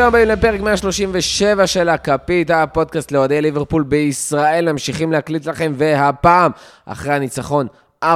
ברוכים הבאים לפרק 137 של הכפית, הפודקאסט לאוהדי ליברפול בישראל. ממשיכים להקליט לכם, והפעם, אחרי הניצחון 4-0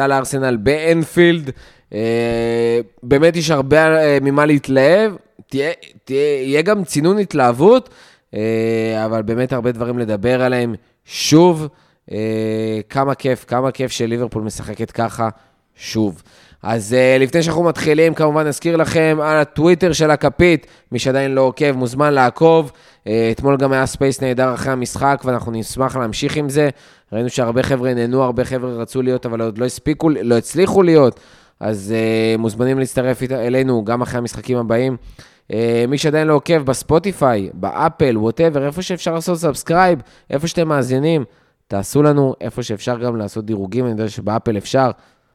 על הארסנל באנפילד, אה, באמת יש הרבה אה, ממה להתלהב, תהיה, תהיה, יהיה גם צינון התלהבות, אה, אבל באמת הרבה דברים לדבר עליהם. שוב, אה, כמה כיף, כמה כיף שליברפול משחקת ככה, שוב. אז uh, לפני שאנחנו מתחילים, כמובן נזכיר לכם על הטוויטר של הכפית, מי שעדיין לא עוקב, מוזמן לעקוב. Uh, אתמול גם היה Space נהדר אחרי המשחק, ואנחנו נשמח להמשיך עם זה. ראינו שהרבה חבר'ה נהנו, הרבה חבר'ה רצו להיות, אבל עוד לא הספיקו, לא הצליחו להיות. אז uh, מוזמנים להצטרף אלינו גם אחרי המשחקים הבאים. Uh, מי שעדיין לא עוקב בספוטיפיי, באפל, whatever, איפה שאפשר לעשות subscribe, איפה שאתם מאזינים, תעשו לנו, איפה שאפשר גם לעשות דירוגים, אני יודע שבאפל אפשר.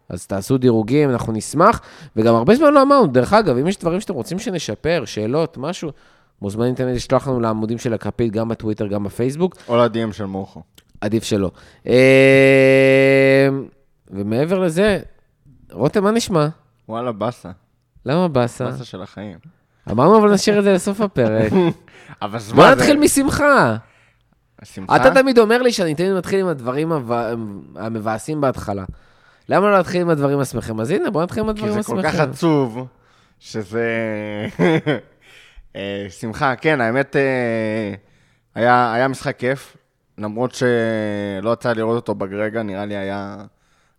אז תעשו דירוגים, אנחנו נשמח. וגם הרבה זמן לא אמרנו, דרך אגב, אם יש דברים שאתם רוצים שנשפר, שאלות, משהו, מוזמנים תמיד לשלוח לנו לעמודים של הכפית, גם בטוויטר, גם בפייסבוק. או לדיאם של מורכו. עדיף שלא. ומעבר לזה, רותם, מה נשמע? וואלה, באסה. למה באסה? באסה של החיים. אמרנו, אבל נשאיר את זה לסוף הפרק. אבל אז בוא נתחיל משמחה. שמחה? אתה תמיד אומר לי שאני תמיד מתחיל עם הדברים המב- המבאסים בהתחלה. למה לא להתחיל עם הדברים השמחים? אז הנה, בוא נתחיל עם כי הדברים זה השמחים. כל כך עצוב, שזה... אה, שמחה, כן, האמת, אה, היה היה משחק כיף, למרות שלא יצא לראות אותו בגרגע, נראה לי היה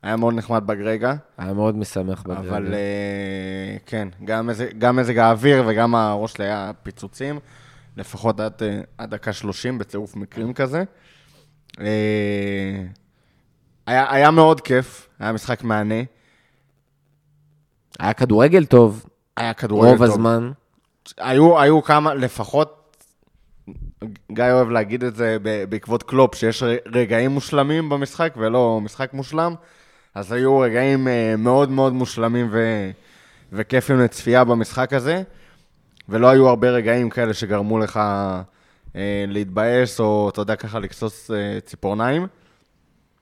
היה מאוד נחמד בגרגע, היה מאוד משמח בגרגע. אבל אה, כן, גם מזג- גם מזג האוויר וגם הראש שלי היה פיצוצים, לפחות עד עד דקה 30 בצירוף מקרים כזה. היה היה מאוד כיף, היה משחק מהנה. היה כדורגל טוב, היה כדורגל רוב טוב. הזמן. היו, היו כמה, לפחות, גיא אוהב להגיד את זה בעקבות קלופ, שיש רגעים מושלמים במשחק ולא משחק מושלם, אז היו רגעים אה, מאוד מאוד מושלמים ו- וכיפים לצפייה במשחק הזה, ולא היו הרבה רגעים כאלה שגרמו לך אה, להתבאס, או אתה יודע, ככה לקסוס אה, ציפורניים.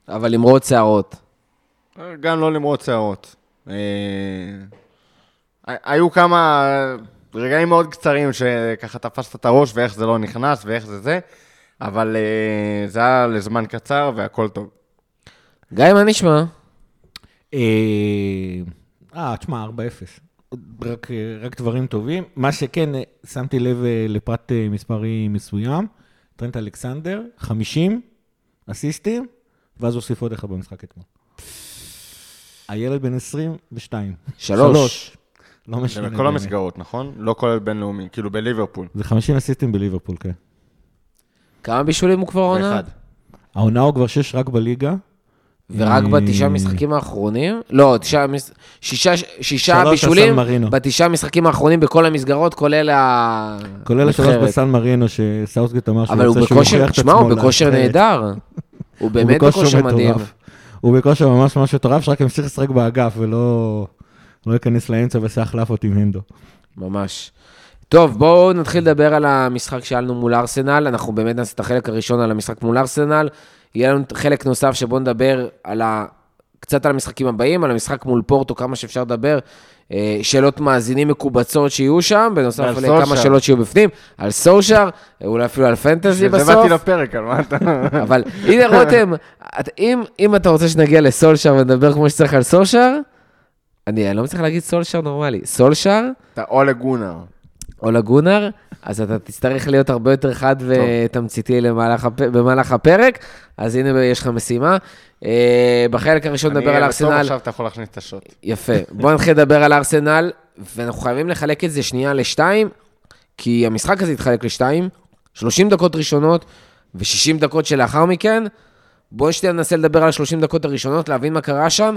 אבל למרות שערות. גם לא למרות שערות. אה, היו כמה רגעים מאוד קצרים שככה תפסת את הראש ואיך זה לא נכנס ואיך זה זה, אבל אה, זה היה לזמן קצר והכל טוב. גיא, מה נשמע? אה, אה, תשמע, 4-0. רק, רק דברים טובים. מה שכן, שמתי לב לפרט מספרי מסוים, טרנט אלכסנדר, 50 אסיסטים, ואז הוסיף עוד אחד במשחק אתמול. הילד בן 22. שלוש. לא זה משנה. בכל באמת. המסגרות, נכון? לא כולל בינלאומי, כאילו בליברפול. זה 50 אסיסטים בליברפול, כן. כמה בישולים הוא כבר עונה? ואחד. העונה הוא כבר 6 רק בליגה. ורק בתשעה משחקים האחרונים? לא, תשעה, שישה, שישה בישולים. בתשעה משחקים האחרונים בכל המסגרות, כולל ה... כולל השלוש. בסן מרינו, שסאוטגט אמר שהוא אבל הוא רוצה שהוא בכושר, יוכיח את תשמע, עצמו הוא בכושר לנבחרת. נהדר. הוא באמת בכושר מדהים. מטורף. הוא בכושר ממש ממש מטורף, שרק ימשיך לשחק באגף ולא לא ייכנס לאמצע ויעשה החלפות עם הנדו. ממש. טוב, בואו נתחיל לדבר על המשחק שהיה לנו מול ארסנל. אנחנו באמת נעשה את החלק הראשון על המשחק מול ארסנל. יהיה לנו חלק נוסף שבואו נדבר על ה... קצת על המשחקים הבאים, על המשחק מול פורטו, כמה שאפשר לדבר. אה, שאלות מאזינים מקובצות שיהיו שם, בנוסף לכמה. שאלות שיהיו בפנים, על סושר, אולי אפילו על פנטזי זה בסוף. באתי לפרק, על מה אתה... אבל הנה רותם, את- אם, אם אתה רוצה שנגיע לסולשר ונדבר כמו שצריך על סולשר, אני, אני לא מצליח להגיד סולשר נורמלי. סולשר אתה או לגונר. או לגונר, אז אתה תצטרך להיות הרבה יותר חד ותמציתי למהלך הפ... במהלך הפרק, אז הנה יש לך משימה. אה, בחלק הראשון נדבר על אני ארסנל. בטוח עכשיו אתה יכול להכניס את השוט. יפה. בואו נתחיל לדבר על ארסנל, ואנחנו חייבים לחלק את זה שנייה לשתיים, כי המשחק הזה יתחלק לשתיים, 30 דקות ראשונות ו-60 דקות שלאחר מכן. בואו שנייה ננסה לדבר על ה-30 דקות הראשונות, להבין מה קרה שם,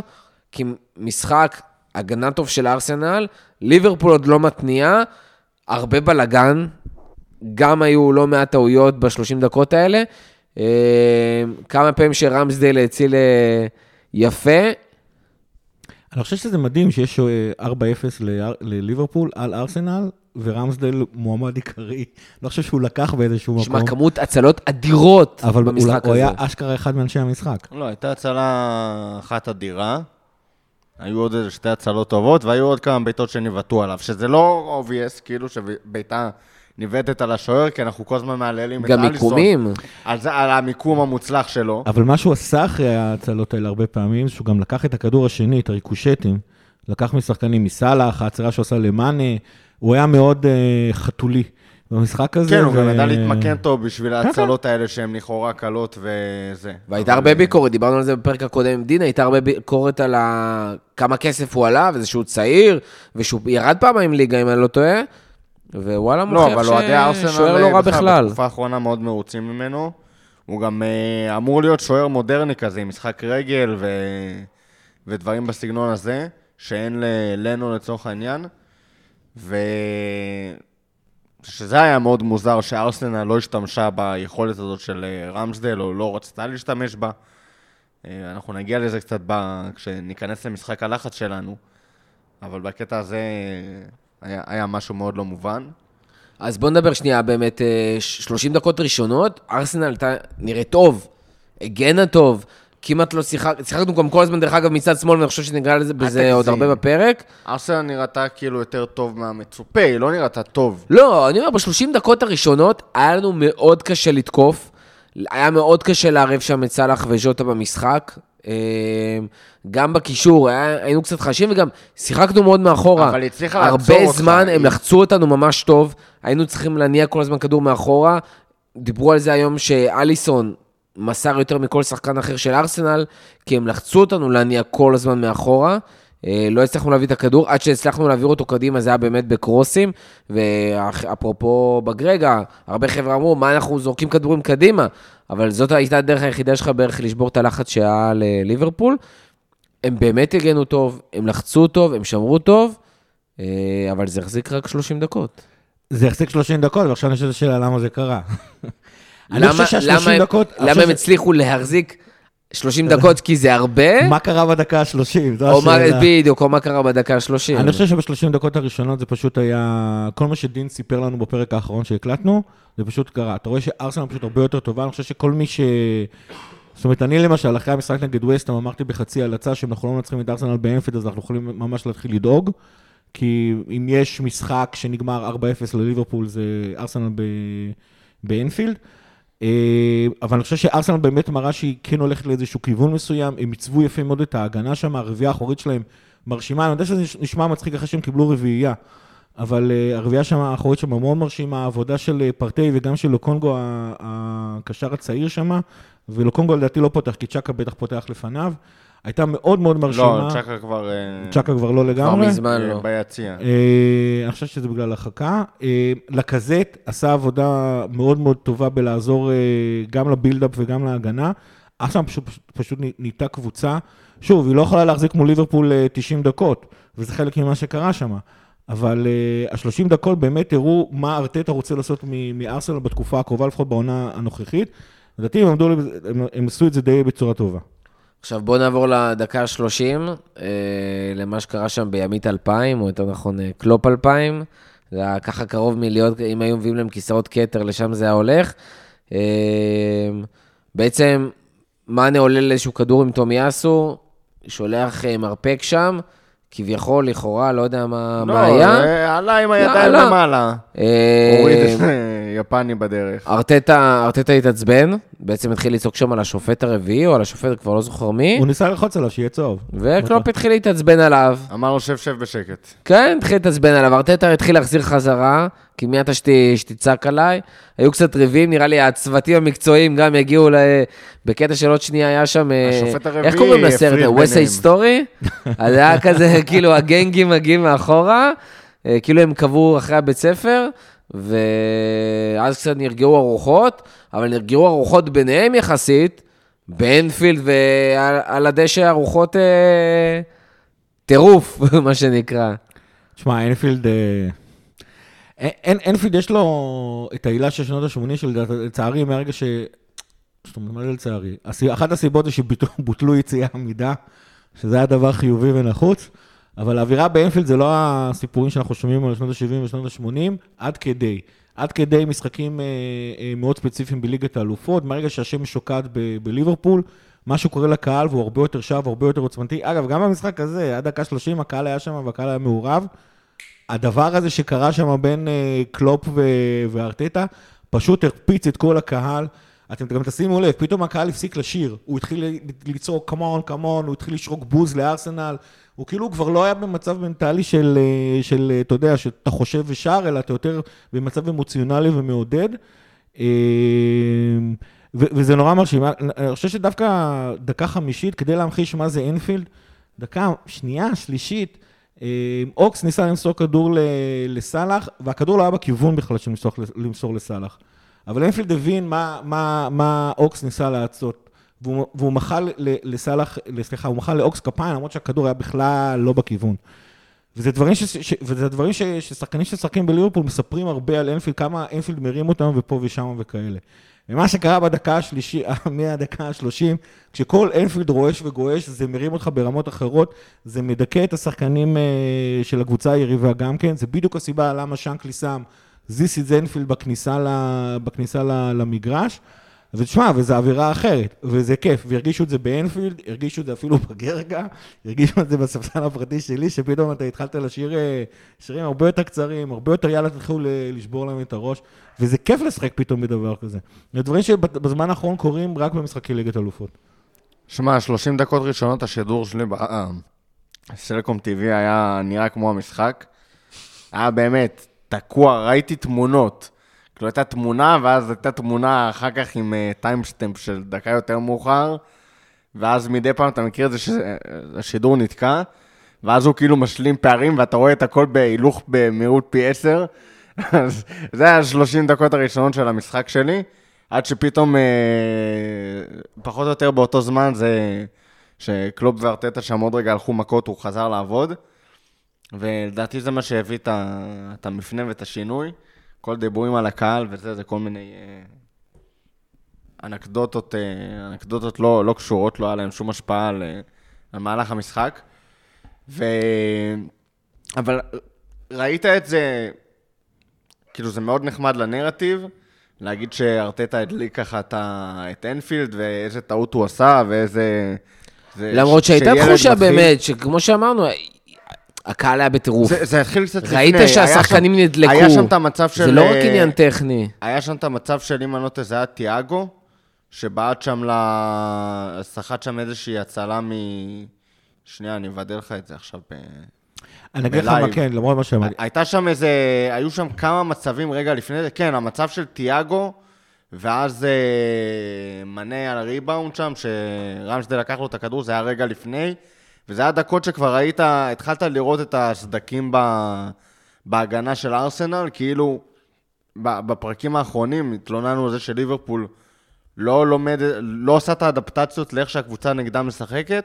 כי משחק הגנה טוב של ארסנל, ליברפול עוד לא מתניעה, הרבה בלאגן, גם היו לא מעט טעויות ב-30 דקות האלה. אה, כמה פעמים שרמסדייל הציל אה, יפה, אני חושב שזה מדהים שיש אה, 4-0 לאר- לליברפול על ארסנל, ורמסדל מועמד עיקרי. לא חושב שהוא לקח באיזשהו שמע, מקום, כמות הצלות אדירות אבל הוא- במשחק הוא הזה. היה אשכרה אחד מאנשי המשחק. לא, הייתה הצלה אחת אדירה. היו עוד איזה שתי הצלות טובות, והיו עוד כמה בעיטות שניבטו עליו, שזה לא obvious, כאילו שבעיטה ניווטת על השוער, כי אנחנו כל הזמן מהללים את גם אליסון. מיקומים. על, זה, על המיקום המוצלח שלו. אבל מה שהוא עשה אחרי ההצלות האלה הרבה פעמים, שהוא גם לקח את הכדור השני, את הריקושטים, לקח משחקנים מסאלח, ההצלה שהוא עשה למאנה, הוא היה מאוד uh, חתולי במשחק הזה. כן, הוא ו- גם ידע להתמקן טוב בשביל כן. ההצלות האלה שהן לכאורה קלות וזה. והייתה הרבה ביקורת, דיברנו על זה בפרק הקודם עם דין, הייתה הרבה ביקורת על ה... כמה כסף הוא עלה, וזה שהוא צעיר, ושהוא ירד פעמיים ליגה, אם אני לא טועה, ווואלה, לא, מוכיח ארסנל ששוער לא רע בכלל. בתקופה האחרונה מאוד מרוצים ממנו. הוא גם אה, אמור להיות שוער מודרני כזה, עם משחק רגל ו... ודברים בסגנון הזה, שאין לנו לצורך העניין. ו... שזה היה מאוד מוזר שארסנל לא השתמשה ביכולת הזאת של אה, רמסדל, או לא רצתה להשתמש בה. אה, אנחנו נגיע לזה קצת ב... כשניכנס למשחק הלחץ שלנו, אבל בקטע הזה אה, היה, היה משהו מאוד לא מובן. אז בוא נדבר שנייה, באמת, אה, ש- 30 דקות ראשונות, ארסנל נראית טוב, הגנה טוב, כמעט לא שיחק, שיחקנו גם כל הזמן, דרך אגב, מצד שמאל, ואני חושב שניגע בזה עוד. הרבה בפרק. ארסנל נראתה כאילו יותר טוב מהמצופה, היא לא נראתה טוב. לא, אני אומר, ב-30 דקות הראשונות היה לנו מאוד קשה לתקוף. היה מאוד קשה לערב שם את סאלח וז'וטה במשחק. אה, גם בקישור, היה- היינו קצת חשים, וגם שיחקנו מאוד מאחורה. אבל היא הצליחה לעצור הרבה אותך. זמן, הם לחצו אותנו ממש טוב. היינו צריכים להניע כל הזמן כדור מאחורה. דיברו על זה היום שאליסון מסר יותר מכל שחקן אחר של ארסנל, כי הם לחצו אותנו להניע כל הזמן מאחורה. אה, לא הצלחנו להביא את הכדור, עד שהצלחנו להעביר אותו קדימה, זה היה באמת בקרוסים. ואפרופו בגרגה, הרבה חבר'ה אמרו, מה אנחנו זורקים כדורים קדימה? אבל זאת הייתה הדרך היחידה שלך בערך לשבור את הלחץ שהיה לליברפול. הם באמת הגנו טוב, הם לחצו טוב, הם שמרו טוב, אה, אבל זה החזיק רק 30 דקות. זה החזיק 30 דקות, ועכשיו אני את השאלה למה זה קרה. אני למה- חושב שה-30 למה- דקות... למה הם הצליחו להחזיק 30 דקות כי זה הרבה? מה קרה בדקה ה-30? זו או מה, השאלה. בדיוק, או מה קרה בדקה ה-30. אני חושב שב-30 דקות הראשונות זה פשוט היה... כל מה שדין סיפר לנו בפרק האחרון שהקלטנו, זה פשוט קרה. אתה רואה שארסנל פשוט הרבה יותר טובה, אני חושב שכל מי ש... זאת אומרת, אני למשל, אחרי המשחק נגד ווסטהאם, אמרתי בחצי הלצה שאם אנחנו לא מנצחים את ארסנל באנפילד, אז אנחנו יכולים ממש להתחיל לדאוג. כי אם יש משחק שנגמר 4-0 לליברפול, זה ארסנל ב... באנפילד. אה, אבל אני חושב שארסנל באמת מראה שהיא כן הולכת לאיזשהו כיוון מסוים, הם עיצבו יפה מאוד את ההגנה שם, הרביעייה האחורית שלהם מרשימה, אני יודע שזה נשמע מצחיק אחרי שהם קיבלו רביעייה, אבל אה, הרביעייה שם, האחורית שם מאוד מרשימה, העבודה של אה, פרטי וגם של לוקונגו, הקשר הצעיר שם, ולוקונגו לדעתי לא פותח, כי צ'קה בטח פותח לפניו, הייתה מאוד מאוד מרשימה. לא, צ'קה כבר... אה, צ'קה כבר לא כבר לגמרי. מזמן אה, לא. ביציע. אה, אני חושב שזה בגלל הרחקה. אה, לקזט עשה עבודה מאוד מאוד טובה בלעזור גם לבילדאפ וגם להגנה. אסם פשוט, פשוט, פשוט נהייתה קבוצה, שוב, היא לא יכולה להחזיק מול ליברפול אה, 90 דקות, וזה חלק ממה שקרה שם. אבל uh, ה-30 דקות באמת הראו מה ארטטה רוצה לעשות מ- מארסנל בתקופה הקרובה, לפחות בעונה הנוכחית. לדעתי הם, עמדו, הם, הם עשו את זה די בצורה טובה. עכשיו בואו נעבור לדקה ה-30, אה, למה שקרה שם בימית 2000, או יותר נכון אה, קלופ 2000. זה היה ככה קרוב מלהיות, אם היו מביאים להם כיסאות כתר, לשם זה היה הולך. אה, בעצם, מאנה עולה לאיזשהו כדור עם תומיאסו, שולח אה, מרפק שם, כביכול, לכאורה, לא יודע מה, לא, מה היה. זה עלה עם הידיים לא. למעלה. אה, הוריד את יפני בדרך. ארטטה, ארטטה התעצבן, בעצם התחיל לצעוק שם על השופט הרביעי, או על השופט, כבר לא זוכר מי, הוא ניסה ללחוץ עליו שיהיה צהוב. וקלופ התחיל להתעצבן עליו. אמר לו שב שב בשקט. כן, התחיל להתעצבן עליו. ארטטה התחיל להחזיר חזרה, כי מי אתה שת- שתצעק עליי? היו קצת ריבים, נראה לי הצוותים המקצועיים גם יגיעו ל... בקטע של עוד שנייה היה שם... אה, השופט הרביעי איך קוראים לסרט? West ביניהם. Story? אז היה כזה, כאילו הגנגים מגיעים מאחורה, כאילו הם קבעו אחרי הבית ספר, ואז קצת נרגעו הרוחות, אבל נרגעו הרוחות ביניהם יחסית, באנפילד ועל על הדשא הרוחות אה, טירוף, מה שנקרא. תשמע, אנפילד... אה, אין- אנפילד יש לו את העילה של שנות ה-80 שלצערי מהרגע ש... זאת אומרת, מה זה לצערי? אחת הסיבות זה שבוטלו יציאי עמידה, שזה היה דבר חיובי ונחוץ, אבל האווירה באנפילד זה לא הסיפורים שאנחנו שומעים על שנות ה-70 ושנות ה-80, עד כדי. עד כדי משחקים אה, אה, מאוד ספציפיים בליגת האלופות, מהרגע שהשמש שוקעת בליברפול, משהו קורה לקהל והוא הרבה יותר שב, הרבה יותר עוצמתי. אגב, גם במשחק הזה, עד דקה 30 הקהל היה שם והקהל היה מעורב. הדבר הזה שקרה שם בין אה, קלופ וארטטה, פשוט הרפיץ את כל הקהל. אתם גם תשימו לב, פתאום הקהל הפסיק לשיר, הוא התחיל לצעוק כמון, כמון, הוא התחיל לשרוק בוז לארסנל, הוא כאילו כבר לא היה במצב מנטלי של, אה, של, אה, אתה יודע, שאתה חושב ושר, אלא אתה יותר במצב אמוציונלי ומעודד. אה, וזה נורא מרשים. אני חושב שדווקא דקה חמישית, כדי להמחיש מה זה אינפילד, דקה שנייה, שלישית, אוקס ניסה למסור כדור לסאלח, והכדור לא היה בכיוון בכלל של למסור לסאלח. אבל אינפילד הבין מה, מה, מה אוקס ניסה לעשות. והוא, והוא מחל לסאלח, סליחה, הוא מחל לאוקס כפיים, למרות שהכדור היה בכלל לא בכיוון. וזה דברים, ש, ש, וזה דברים ש, ששחקנים ששחקים בליברפול מספרים הרבה על אינפילד, כמה אינפילד מרים אותם ופה ושם וכאלה. ומה שקרה בדקה השלישית, מהדקה השלושים, כשכל אינפילד רועש וגועש, זה מרים אותך ברמות אחרות, זה מדכא את השחקנים אה, של הקבוצה היריבה גם כן, זה בדיוק הסיבה למה שנקלי שם זיסי זנפילד בכניסה, בכניסה למגרש. ותשמע, וזו אווירה אחרת, וזה כיף, והרגישו את זה באנפילד, הרגישו את זה אפילו בגרגה, הרגישו את זה בספסל הפרטי שלי, שפתאום אתה התחלת לשיר אה, שירים הרבה יותר קצרים, הרבה יותר יאללה תתחילו לשבור להם את הראש, וזה כיף לשחק פתאום בדבר כזה. זה דברים שבזמן האחרון קורים רק במשחקי ליגת אלופות. שמע, 30 דקות ראשונות השידור שלי בסלקום TV היה נראה כמו המשחק. היה באמת תקוע, ראיתי תמונות. כאילו הייתה תמונה, ואז הייתה תמונה אחר כך עם timestamp uh, של דקה יותר מאוחר, ואז מדי פעם אתה מכיר את זה שהשידור נתקע, ואז הוא כאילו משלים פערים, ואתה רואה את הכל בהילוך במהירות פי 10. אז זה היה 30 דקות הראשונות של המשחק שלי, עד שפתאום, uh, פחות או יותר באותו זמן, זה שקלופ וארטטה שם עוד רגע הלכו מכות, הוא חזר לעבוד. ולדעתי זה מה שהביא את המפנה ואת השינוי. כל דיבורים על הקהל וזה, זה כל מיני אה, אנקדוטות, אה, אנקדוטות לא, לא קשורות, לא היה להם שום השפעה על, אה, על מהלך המשחק. ו... אבל ראית את זה, כאילו זה מאוד נחמד לנרטיב, להגיד שארטטה הדליק ככה את אנפילד, ואיזה טעות הוא עשה, ואיזה... למרות שהייתה תחושה באמת, שכמו שאמרנו, הקהל היה בטירוף. זה, זה התחיל קצת לפני. ראית שהשחקנים היה נדלקו. היה שם את המצב של... זה לא רק עניין טכני. היה שם את המצב של, אם אני לא טועה, זה היה תיאגו, שבעט שם ל... סחט שם איזושהי הצלה מ... שנייה, אני אוודא לך את זה עכשיו ב... אני אגיד לך מה כן, למרות מה שאמרתי. הייתה שם איזה... היו שם כמה מצבים רגע לפני זה. כן, המצב של תיאגו, ואז אה, מנה על הריבאונד שם, שרמשדה לקח לו את הכדור, זה היה רגע לפני. וזה היה דקות שכבר ראית, התחלת לראות את הסדקים ב, בהגנה של ארסנל, כאילו בפרקים האחרונים התלוננו על זה שליברפול לא לומד, לא עושה את האדפטציות לאיך שהקבוצה נגדה משחקת,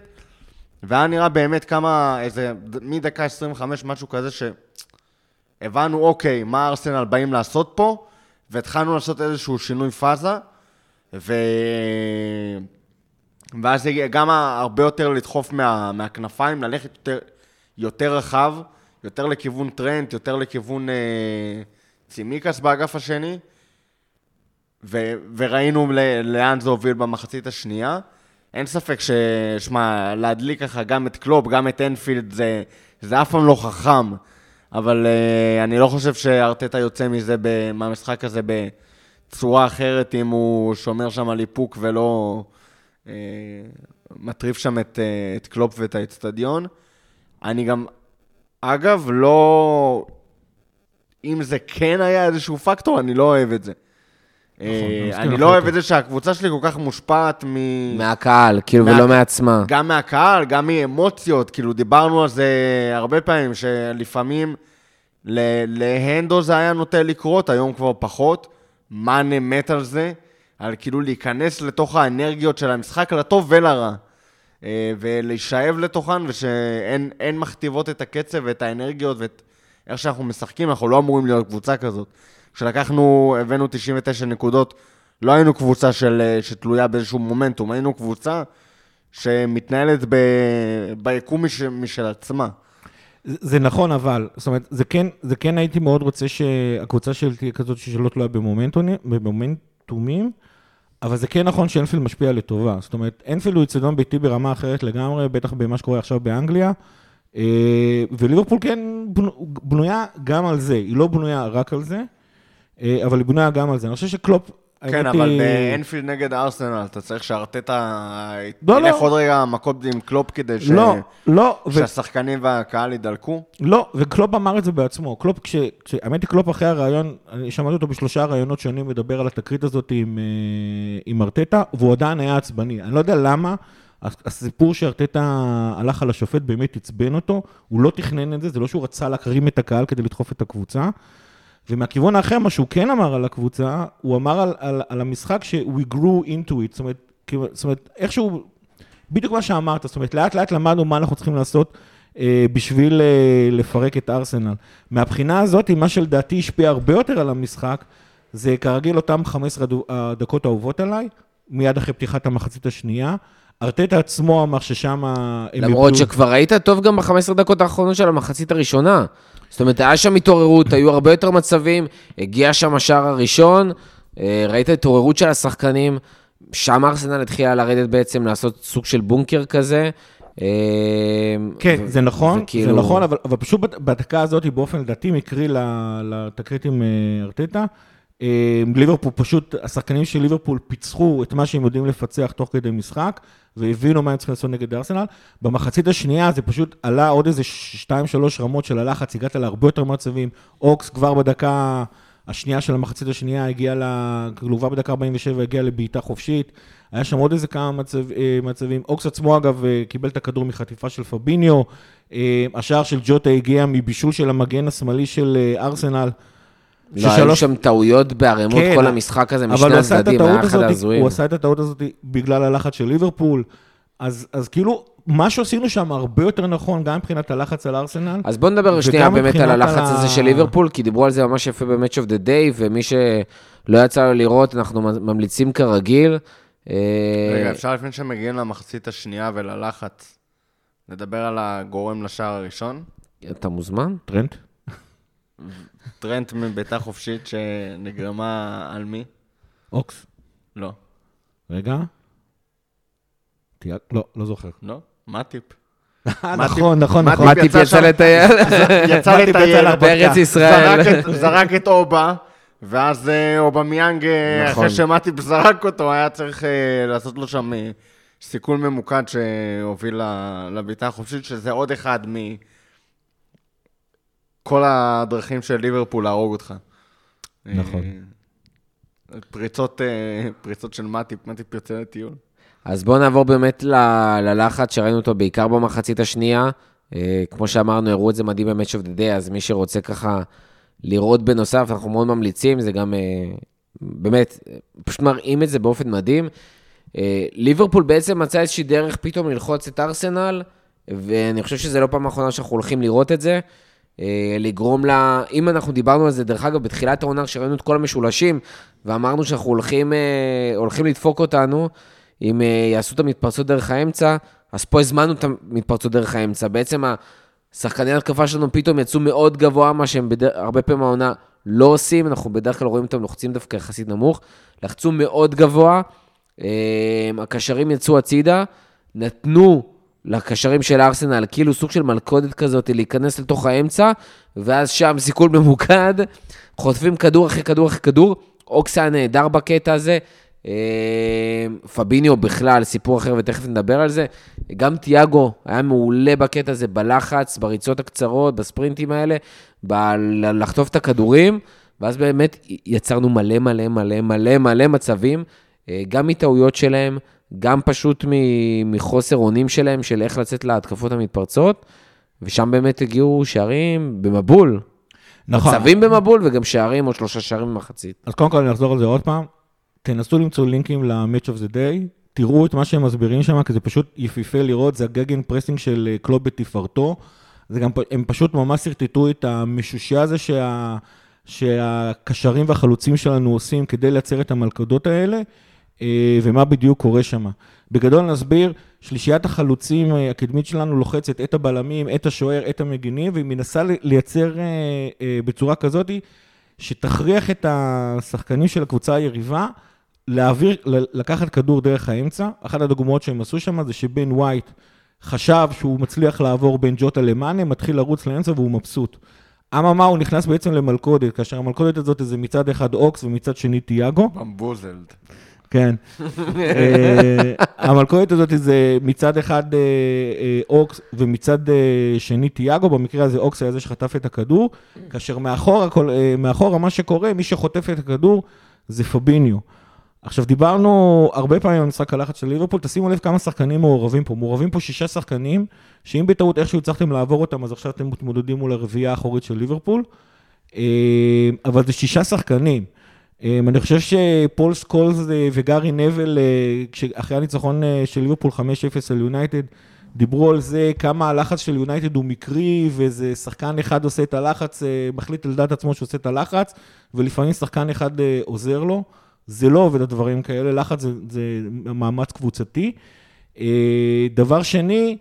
והיה נראה באמת כמה, איזה, מדקה 25, משהו כזה, שהבנו, אוקיי, מה ארסנל באים לעשות פה, והתחלנו לעשות איזשהו שינוי פאזה, ו... ואז זה גם הרבה יותר לדחוף מה, מהכנפיים, ללכת יותר, יותר רחב, יותר לכיוון טרנט, יותר לכיוון אה, צימיקס באגף השני, ו, וראינו ל, לאן זה הוביל במחצית השנייה. אין ספק ש... שמע, להדליק ככה גם את קלופ, גם את אנפילד, זה, זה אף פעם לא חכם, אבל uh, אני לא חושב שארטטה יוצא מזה, מהמשחק הזה בצורה אחרת, אם הוא שומר שם על איפוק ולא... אה, מטריף שם את, אה, את קלופ ואת האצטדיון. אני גם, אגב, לא... אם זה כן היה איזשהו פקטור, אני לא אוהב את זה. נכון, אה, אני לא אוהב את זה שהקבוצה שלי כל כך מושפעת מ... מהקהל, כאילו, ולא מעצמה. גם מהקהל, גם מאמוציות, כאילו, דיברנו על זה הרבה פעמים, שלפעמים להנדו זה היה נוטה לקרות, היום כבר פחות. מאנה מת על זה. על כאילו להיכנס לתוך האנרגיות של המשחק, לטוב ולרע. אה, ולהישאב לתוכן, ושאין מכתיבות את הקצב ואת האנרגיות ואת איך שאנחנו משחקים, אנחנו לא אמורים להיות קבוצה כזאת. כשלקחנו, הבאנו 99 נקודות, לא היינו קבוצה של, אה, שתלויה באיזשהו מומנטום, היינו קבוצה שמתנהלת ב, ביקום מש, משל עצמה. זה נכון, אבל, זאת אומרת, זה כן, זה כן הייתי מאוד רוצה שהקבוצה שלי תהיה כזאת שלא תלויה במומנטומים, אבל זה כן נכון שאנפילד משפיע לטובה. זאת אומרת, אנפילד הוא אצטדיון ביתי ברמה אחרת לגמרי, בטח במה שקורה עכשיו באנגליה. אה, וליברפול כן בנו- בנויה גם על זה, היא לא בנויה רק על זה, אה, אבל היא בנויה גם על זה. אני חושב שקלופ, כן, אבל היא- באנפילד נגד ארסנל, אתה צריך שארטטה לא, לא. עוד רגע מכות עם קלופ כדי ש... לא, לא, ו- שהשחקנים והקהל ידלקו. לא, וקלופ אמר את זה בעצמו. קלופ, כש... כש... האמת היא, קלופ אחרי הריאיון, אני שמעתי אותו בשלושה ראיונות שונים מדבר על התקרית הזאת עם, אה, עם ארטטה, והוא עדיין היה עצבני. אני לא יודע למה, הס- הסיפור שארטטה הלך על השופט באמת עצבן אותו, הוא לא תכנן את זה, זה לא שהוא רצה להקרים את הקהל כדי לדחוף את הקבוצה. ומהכיוון האחר, מה שהוא כן אמר על הקבוצה, הוא אמר על, על, על המשחק ש- we grew into it, זאת אומרת, זאת אומרת, איכשהו, בדיוק מה שאמרת, זאת אומרת, לאט לאט למדנו מה אנחנו צריכים לעשות אה, בשביל אה, לפרק את ארסנל. מהבחינה הזאת, מה שלדעתי השפיע הרבה יותר על המשחק, זה כרגיל אותם 15 הדו- הדקות האהובות עליי, מיד אחרי פתיחת המחצית השנייה. ארטטה עצמו אמר ששם... למרות איבדו- שכבר היית טוב גם ב-15 דקות האחרונות של המחצית הראשונה. זאת אומרת, היה שם התעוררות, היו הרבה יותר מצבים, הגיע שם השער הראשון, אה, ראית התעוררות של השחקנים, שם ארסנל התחילה לרדת בעצם, לעשות סוג של בונקר כזה. אה, כן, ו- זה נכון, וכאילו- זה נכון, אבל, אבל פשוט בדקה הזאת, באופן לדעתי מקרי לתקרית עם אה, ארטטה, ליברפול פשוט, השחקנים של ליברפול פיצחו את מה שהם יודעים לפצח תוך כדי משחק, והבינו מה הם צריכים לעשות נגד ארסנל. במחצית השנייה זה פשוט עלה עוד איזה שתיים, שלוש רמות של הלחץ, הגעת להרבה יותר מצבים. אוקס כבר בדקה השנייה של המחצית השנייה הגיע ל... כבר בדקה 47 הגיע לבעיטה חופשית. היה שם עוד איזה כמה מצב, אה, מצבים. אוקס עצמו, אגב, אה, קיבל את הכדור מחטיפה של פביניו. אה, השער של ג'וטה הגיע מבישול של המגן השמאלי של אה, ארסנל. לא, היו ששלוש- שם טעויות בערימות כן, כל המשחק הזה, אבל משני הצדדים, היה אחד ההזויים. הוא עשה את הטעות הזאת בגלל הלחץ של ליברפול. אז, אז כאילו, מה שעשינו שם הרבה יותר נכון, גם מבחינת הלחץ על ארסנל. אז בוא נדבר שנייה באמת על הלחץ ה- הזה של ליברפול, כי דיברו על זה ממש יפה ב-Match of the Day, ומי שלא יצא לו לראות, אנחנו ממליצים כרגיל. אה, רגע, אפשר לפני שמגיעים למחצית השנייה וללחץ, לדבר על הגורם לשער הראשון? אתה מוזמן? טרנט? טרנט מבעיטה חופשית שנגרמה על מי? אוקס? לא. רגע. לא, לא זוכר. לא? מטיפ. נכון, נכון, מה נכון. טיפ מטיפ יצא לטייל. יצא לטייל. בארץ ישראל. זרק את- אובה, ואז אה, אובמיאנג, אה, נכון. אחרי שמטיפ זרק אותו, היה צריך אה, לעשות לו שם סיכול ממוקד שהוביל לבעיטה החופשית, שזה עוד אחד מכל הדרכים של ליברפול להרוג אותך. נכון. אה, פריצות, אה, פריצות של מטיפ, מטיפ יוצא לטיול. אז בואו נעבור באמת ל- ללחץ שראינו אותו בעיקר במחצית השנייה. אה, כמו שאמרנו, הראו את זה מדהים ב-Match of the Day, אז מי שרוצה ככה לראות בנוסף, אנחנו מאוד ממליצים, זה גם באמת, פשוט מראים את זה באופן מדהים. ליברפול בעצם מצא איזושהי דרך פתאום ללחוץ את ארסנל, ואני חושב שזה לא פעם אחרונה שאנחנו הולכים לראות את זה. אה, לגרום לה, אם אנחנו דיברנו על זה, דרך אגב, בתחילת העונה, כשראינו את כל המשולשים, ואמרנו שאנחנו הולכים, אה, הולכים לדפוק אותנו, אם אה, יעשו את המתפרצות דרך האמצע, אז פה הזמנו את המתפרצות דרך האמצע. בעצם השחקני ההתקפה שלנו פתאום יצאו מאוד גבוה, מה שהם בדרך, הרבה פעמים העונה לא עושים, אנחנו בדרך כלל רואים אותם לוחצים דווקא יחסית נמוך, לחצו מאוד גבוה, הקשרים יצאו הצידה, נתנו לקשרים של ארסנל כאילו סוג של מלכודת כזאת להיכנס לתוך האמצע, ואז שם סיכול ממוקד, חוטפים כדור אחרי כדור אחרי כדור, אוקס היה נהדר בקטע הזה. אה, פביניו בכלל, סיפור אחר, ותכף נדבר על זה. גם תיאגו היה מעולה בקטע הזה, בלחץ, בריצות הקצרות, בספרינטים האלה, ב- לחטוף את הכדורים, ואז באמת יצרנו מלא מלא מלא מלא מלא מצבים, אה, גם מטעויות שלהם, גם פשוט מחוסר אונים שלהם, של איך לצאת להתקפות המתפרצות, ושם באמת הגיעו שערים במבול. נכון. מצבים במבול וגם שערים, עוד שלושה שערים במחצית. אז קודם כל אני אחזור על זה עוד פעם. תנסו למצוא לינקים ל-Match of the Day, תראו את מה שהם מסבירים שם, כי זה פשוט יפיפה לראות, זה ה gegenpressing של אה, קלופ בתפארתו. זה גם, הם פשוט ממש שרטטו את המשושע הזה שה, שהקשרים והחלוצים שלנו עושים כדי לייצר את המלכודות האלה, ומה בדיוק קורה שם. בגדול נסביר, שלישיית החלוצים אה, הקדמית שלנו לוחצת את הבלמים, את השוער, את המגינים, והיא מנסה לייצר אה, אה, בצורה כזאת שתכריח את השחקנים של הקבוצה היריבה להעביר, לקחת כדור דרך האמצע. אחת הדוגמאות שהם עשו שם זה שבן ווייט חשב שהוא מצליח לעבור בין ג'וטה למאנה, מתחיל לרוץ לאמצע והוא מבסוט. אממה, הוא נכנס בעצם למלכודת, כאשר המלכודת הזאת זה מצד אחד אוקס ומצד שני תיאגו. במבוזלד. כן. אה, המלכודת הזאת זה מצד אחד אה, אה, אוקס ומצד שני תיאגו, במקרה הזה אוקס היה זה שחטף את הכדור, כאשר מאחורה, כל- מאחורה מה שקורה, מי שחוטף את הכדור זה פביניו. עכשיו, דיברנו הרבה פעמים על משחק הלחץ של ליברפול, תשימו לב כמה שחקנים מעורבים פה. מעורבים פה שישה שחקנים, שאם בטעות איכשהו הצלחתם לעבור אותם, אז עכשיו אתם מתמודדים מול הרביעייה האחורית של ליברפול. אבל זה שישה שחקנים. אה, אני חושב שפול סקולס אה, וגארי נוויל, אה, אחרי הניצחון אה, של ליברפול 5-0 על יונייטד, דיברו על זה כמה הלחץ של יונייטד הוא מקרי, ואיזה שחקן אחד עושה את הלחץ, מחליט על דעת עצמו שעושה את הלחץ, ולפעמים שחקן אחד עוזר לו. זה לא עובד הדברים כאלה, לחץ זה, זה מאמץ קבוצתי. דבר שני,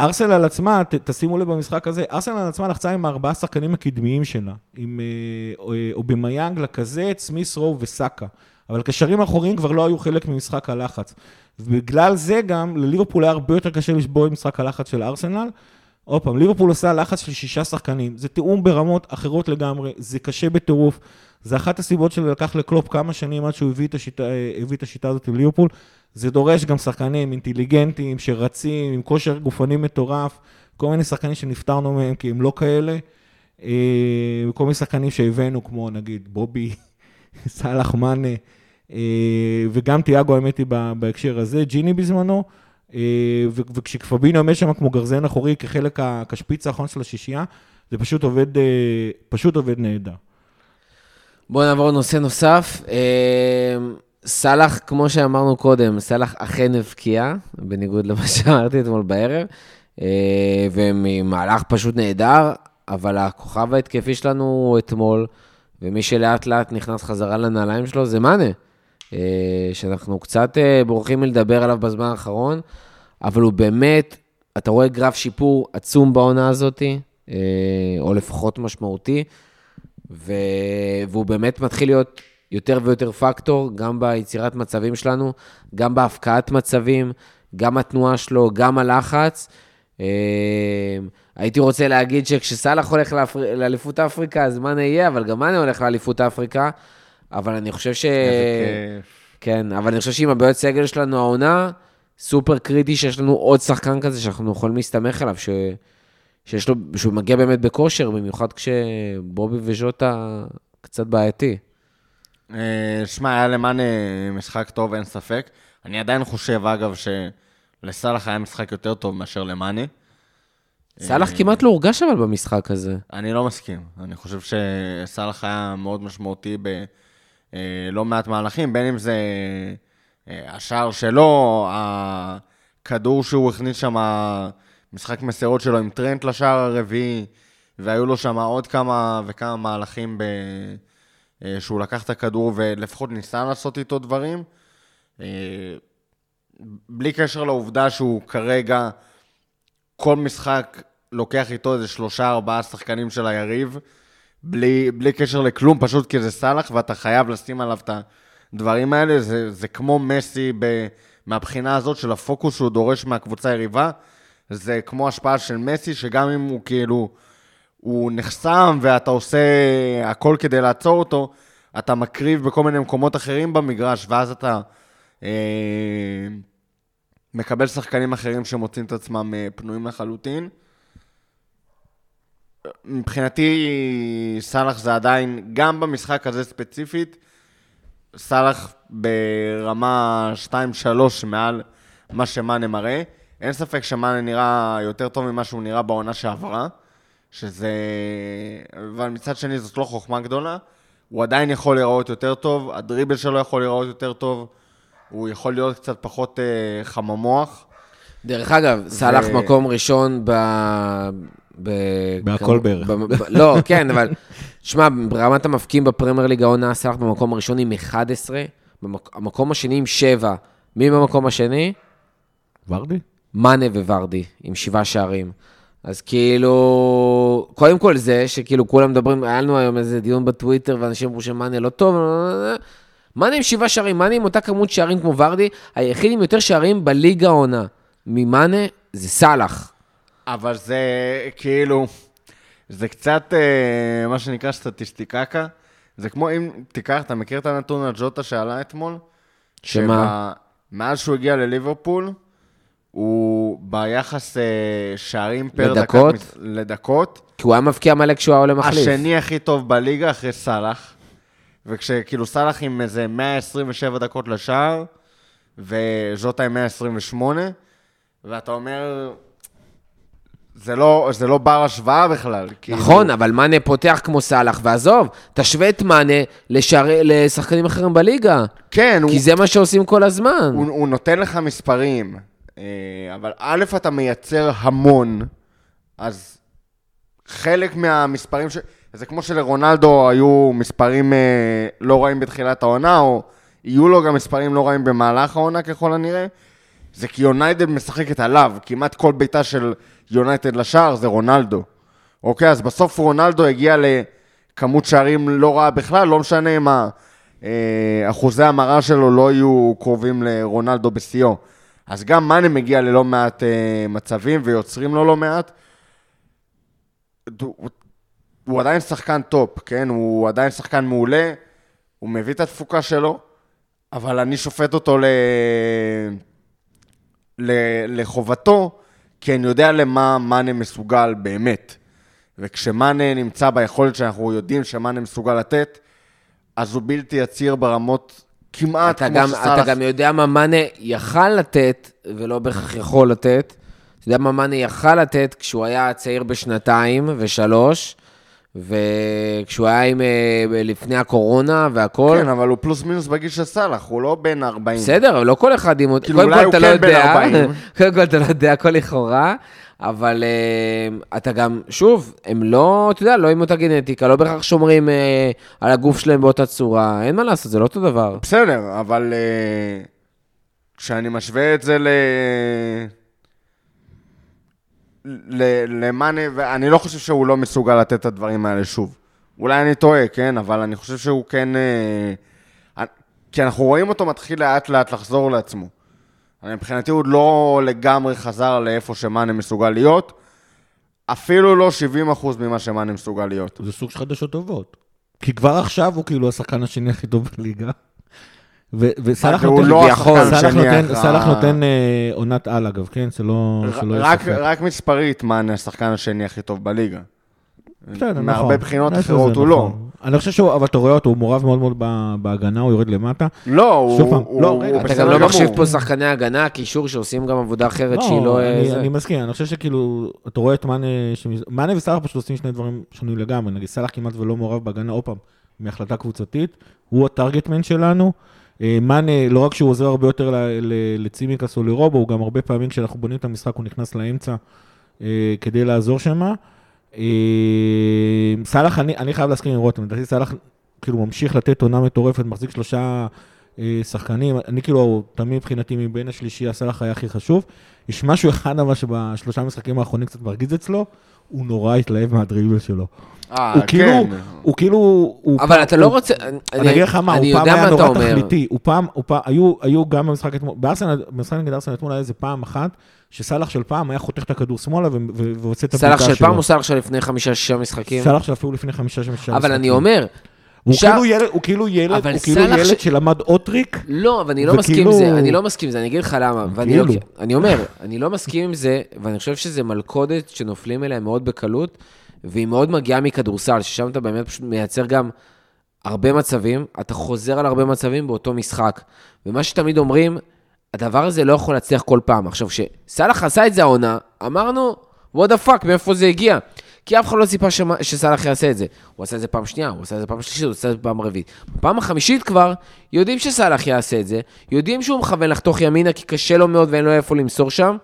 ארסנל עצמה, ת, תשימו לב במשחק הזה, ארסנל עצמה לחצה עם הארבעה שחקנים הקדמיים שלה, עם אה, אה, אובמיאנג, לקזט, סמיס רו וסאקה. אבל קשרים אחוריים כבר לא היו חלק ממשחק הלחץ. ובגלל זה גם, לליברפול היה הרבה יותר קשה לשבור את משחק הלחץ של ארסנל. עוד פעם, ליברפול עושה לחץ של שישה שחקנים. זה תיאום ברמות אחרות לגמרי, זה קשה בטירוף. זה אחת הסיבות שלקח לקלופ כמה שנים עד שהוא הביא את השיטה, אה, הביא את השיטה הזאת עם ליברפול. זה דורש גם שחקנים אינטליגנטים, שרצים, עם כושר גופני מטורף, כל מיני שחקנים שנפטרנו מהם כי הם לא כאלה, אה, וכל מיני שחקנים שהבאנו, כמו נגיד בובי, סאלח מאנה, אה, וגם תיאגו, האמת היא, בהקשר הזה, ג'יני בזמנו, אה, וכשפבינו עומד שם כמו גרזן אחורי כחלק, ה- כשפיץ האחרון של השישייה, זה פשוט עובד, פשוט עובד נהדר. בואו נעבור לנושא נוסף. סאלח, כמו שאמרנו קודם, סאלח אכן הבקיע, בניגוד למה שאמרתי אתמול בערב, אה, וממהלך פשוט נהדר, אבל הכוכב ההתקפי שלנו אתמול, ומי שלאט לאט נכנס חזרה לנעליים שלו, זה מאנה, אה, שאנחנו קצת אה, בורחים מלדבר עליו בזמן האחרון, אבל הוא באמת, אתה רואה גרף שיפור עצום בעונה הזאת, או לפחות משמעותי. ו... והוא באמת מתחיל להיות יותר ויותר פקטור, גם ביצירת מצבים שלנו, גם בהפקעת מצבים, גם התנועה שלו, גם הלחץ. אה, הייתי רוצה להגיד שכשסאלח הולך לאפר... לאליפות אפריקה, אז מאנה יהיה, אבל גם מאנה הולך לאליפות אפריקה. אבל אני חושב ש... איזה כיף. כן, אבל אני חושב שעם הבעיות סגל שלנו העונה, סופר קריטי שיש לנו עוד שחקן כזה שאנחנו יכולים להסתמך עליו, ש... שיש לו, שהוא מגיע באמת בכושר, במיוחד כשבובי וז'וטה קצת בעייתי. אה, שמע, היה למאן אה, משחק טוב, אין ספק. אני עדיין חושב, אגב, שלסאלח היה משחק יותר טוב מאשר למאנה. סאלח כמעט לא הורגש אבל במשחק הזה. אני לא מסכים. אני חושב שסאלח היה מאוד משמעותי בלא מעט מהלכים, בין אם זה אה, השער שלו, הכדור שהוא הכניס שם, משחק מסירות שלו עם טרנט לשער הרביעי, והיו לו שם עוד כמה וכמה מהלכים ב... אה, שהוא לקח את הכדור ולפחות ניסה לעשות איתו דברים. אה, בלי קשר לעובדה שהוא כרגע, כל משחק לוקח איתו איזה שלושה, ארבעה שחקנים של היריב, בלי, בלי קשר לכלום, פשוט כי זה סאלח ואתה חייב לשים עליו את הדברים האלה. זה, זה כמו מסי ב, מהבחינה הזאת של הפוקוס שהוא דורש מהקבוצה היריבה. זה כמו השפעה של מסי, שגם אם הוא כאילו, הוא נחסם ואתה עושה הכל כדי לעצור אותו, אתה מקריב בכל מיני מקומות אחרים במגרש, ואז אתה אה, מקבל שחקנים אחרים שמוצאים את עצמם אה, פנויים לחלוטין. מבחינתי, סאלח זה עדיין, גם במשחק הזה ספציפית, סאלח ברמה 2-3 מעל מה שמאנה מראה. אין ספק שמאנה נראה יותר טוב ממה שהוא נראה בעונה שעברה, שזה... אבל מצד שני זאת לא חוכמה גדולה. הוא עדיין יכול להיראות יותר טוב, הדריבל שלו יכול להיראות יותר טוב, הוא יכול להיות קצת פחות אה, חממוח. דרך אגב, סאלח מקום ראשון ב... ב... בהכל בערך. ב... ב... לא, כן, אבל... שמע, ברמת המפקיעים בפרמייר ליג העונה, סאלח במקום הראשון עם 11, במק... המקום השני עם 7. מי במקום השני? ורדי? מאנה וורדי, עם שבעה שערים. אז כאילו, קודם כל זה שכאילו כולם מדברים, היה לנו היום איזה דיון בטוויטר, ואנשים אמרו שמאנה לא טוב, מאנה עם שבעה שערים, מאנה עם אותה כמות שערים כמו ורדי, היחיד עם יותר שערים בליגה העונה. ממאנה, זה סאלח. אבל זה כאילו, זה קצת אה, מה שנקרא סטטיסטיקקה. זה כמו אם תיקח, אתה מכיר את הנתון על ג'וטה שעלה אתמול? שמה? מאז שהוא הגיע לליברפול, הוא ביחס אה, שערים פר לדקות? דקה, לדקות, כי הוא היה מבקיע מלא כשהוא היה עולה מחליף. השני הכי טוב בליגה אחרי סאלח. וכשכאילו סאלח עם איזה 127 דקות לשער, וז'וטה עם 128, ואתה אומר, זה לא, זה לא בר השוואה בכלל. כאילו, נכון, אבל מאנה פותח כמו סאלח, ועזוב, תשווה את מאנה לשערי- לשחקנים אחרים בליגה. כן, הוא, כי זה מה שעושים כל הזמן. הוא, הוא נותן לך מספרים, אבל א', אתה מייצר המון, אז חלק מהמספרים ש... זה כמו שלרונלדו היו מספרים אה, לא רעים בתחילת העונה, או יהיו לו גם מספרים לא רעים במהלך העונה ככל הנראה. זה כי יונייטד משחקת עליו, כמעט כל בעיטה של יונייטד לשער זה רונלדו. אוקיי, אז בסוף רונלדו הגיע לכמות שערים לא רעה בכלל, לא משנה אם אה, אחוזי המרה שלו לא יהיו קרובים לרונלדו בשיאו. אז גם מאנה מגיע ללא מעט אה, מצבים ויוצרים לו לא מעט. הוא, הוא עדיין שחקן טופ, כן? הוא עדיין שחקן מעולה, הוא מביא את התפוקה שלו, אבל אני שופט אותו ל... ל... לחובתו, כי אני יודע למה מאנה מסוגל באמת. וכשמאנה נמצא ביכולת שאנחנו יודעים שמאנה מסוגל לתת, אז הוא בלתי עציר ברמות כמעט כמו גם, שסאלח. אתה גם יודע מה מאנה יכל לתת, ולא בהכרח יכול לתת. אתה יודע מה מאנה יכל לתת כשהוא היה צעיר בשנתיים ושלוש, וכשהוא היה עם, אה, לפני הקורונה והכל. כן, אבל הוא פלוס מינוס בגיל של סאלח, הוא לא בן 40. בסדר, אבל לא כל אחד עם... כאילו, אולי הוא אתה לא כן בן יודע, 40. קודם כל אתה לא יודע, הכל לכאורה, אבל אה, אתה גם, שוב, הם לא, אתה יודע, לא עם אותה גנטיקה, לא בהכרח שומרים אה, על הגוף שלהם באותה צורה, אין מה לעשות, זה לא אותו דבר. בסדר, אבל אה, כשאני משווה את זה ל... ל- למאנה, ואני לא חושב שהוא לא מסוגל לתת את הדברים האלה שוב. אולי אני טועה, כן? אבל אני חושב שהוא כן... אה, כי אנחנו רואים אותו מתחיל לאט לאט לחזור לעצמו. אבל מבחינתי הוא לא לגמרי חזר לאיפה שמאנה מסוגל להיות, אפילו לא 70% ממה שמאנה מסוגל להיות. זה סוג של חדשות טובות. כי כבר עכשיו הוא כאילו השחקן השני הכי טוב בליגה. וסאלח הוא נותן, לא סאלח השני נותן, אחרי- סאלח נותן אה, עונת על אגב, כן? שלא שלא רק. רק מספרית, מאנה השחקן השני הכי טוב בליגה. בסדר, מהרבה נכון. בחינות יש אחרות הוא לא. אני חושב שהוא, אבל אתה רואה אותו, הוא מעורב מאוד מאוד ב- בהגנה, הוא יורד למטה. לא, הוא, שוב פעם, הוא, לא, הוא רגע, אתה גם לא. מחשיב פה שחקני הגנה, קישור שעושים גם עבודה אחרת שהיא לא... אה, אני, מסכים, אני חושב שכאילו, אתה רואה את מאנה, שמז- מאנה וסאלח פשוט עושים שני דברים שונים לגמרי, נגיד סאלח כמעט ולא מעורב בהגנה, עוד פעם, מהחלטה קבוצתית, הוא הטרגטמן שלנו. אה, מאנה, לא רק שהוא עוזר הרבה יותר לצימקס או לרובו, הוא גם הרבה פעמים כשאנחנו בונים את המשחק, הוא נכנס לאמצע אה, כדי לעזור שם. סאלח, אני, אני חייב להסכים עם רותם, לדעתי סאלח כאילו ממשיך לתת עונה מטורפת, מחזיק שלושה אה, שחקנים, אני כאילו, תמיד מבחינתי מבין השלישי, הסאלח היה הכי חשוב. יש משהו אחד אבל שבשלושה המשחקים האחרונים קצת מרגיז אצלו, הוא נורא התלהב מהדריבל שלו. אה, הוא כאילו, כן. הוא כאילו, הוא אבל פעם- אתה לא הוא- רוצה... אני אגיד לך מה, הוא פעם היה נורא. תכליתי, הוא פעם, הוא פעם, היו, היו גם במשחק אתמול, בארסנל, במשחק נגד ארסנל אתמול היה איזה פעם אחת, שסאלח של פעם היה חותך את הכדור שמאלה ועושה את סאלח בדיוק של פעם או סאלח של לפני חמישה-שישה משחקים? סאלח של אפילו לפני חמישה ששה משחקים. אבל אני אומר, הוא כאילו ילד, הוא כאילו ילד, הוא כאילו סאלח ילד שלמד עוד טריק, לא, אבל אני לא מסכים עם זה, אני לא מסכים עם זה, אני אגיד לך למה. ואני לא- כאילו. אני אומר, אני לא מסכים עם זה, ואני חושב שזה מלכודת שנופלים אליה מאוד בקלות, והיא מאוד מגיעה מכדורסל, ששם אתה באמת פשוט מייצר גם הרבה מצבים, אתה חוזר על הרבה מצבים באותו משחק. ומה שתמיד אומרים, הדבר הזה לא יכול להצליח כל פעם. עכשיו, כשסאלח עשה את זה העונה, אמרנו, what the fuck, מאיפה זה הגיע? כי אף אחד לא ציפה שמה- שסאלח יעשה את זה. הוא עשה את זה פעם שנייה, הוא עשה את זה פעם שלישית, הוא עשה את זה פעם רביעית. בפעם החמישית כבר, יודעים שסאלח יעשה את זה, יודעים שהוא מכוון לחתוך ימינה כי קשה לו מאוד ואין לו איפה למסור שם,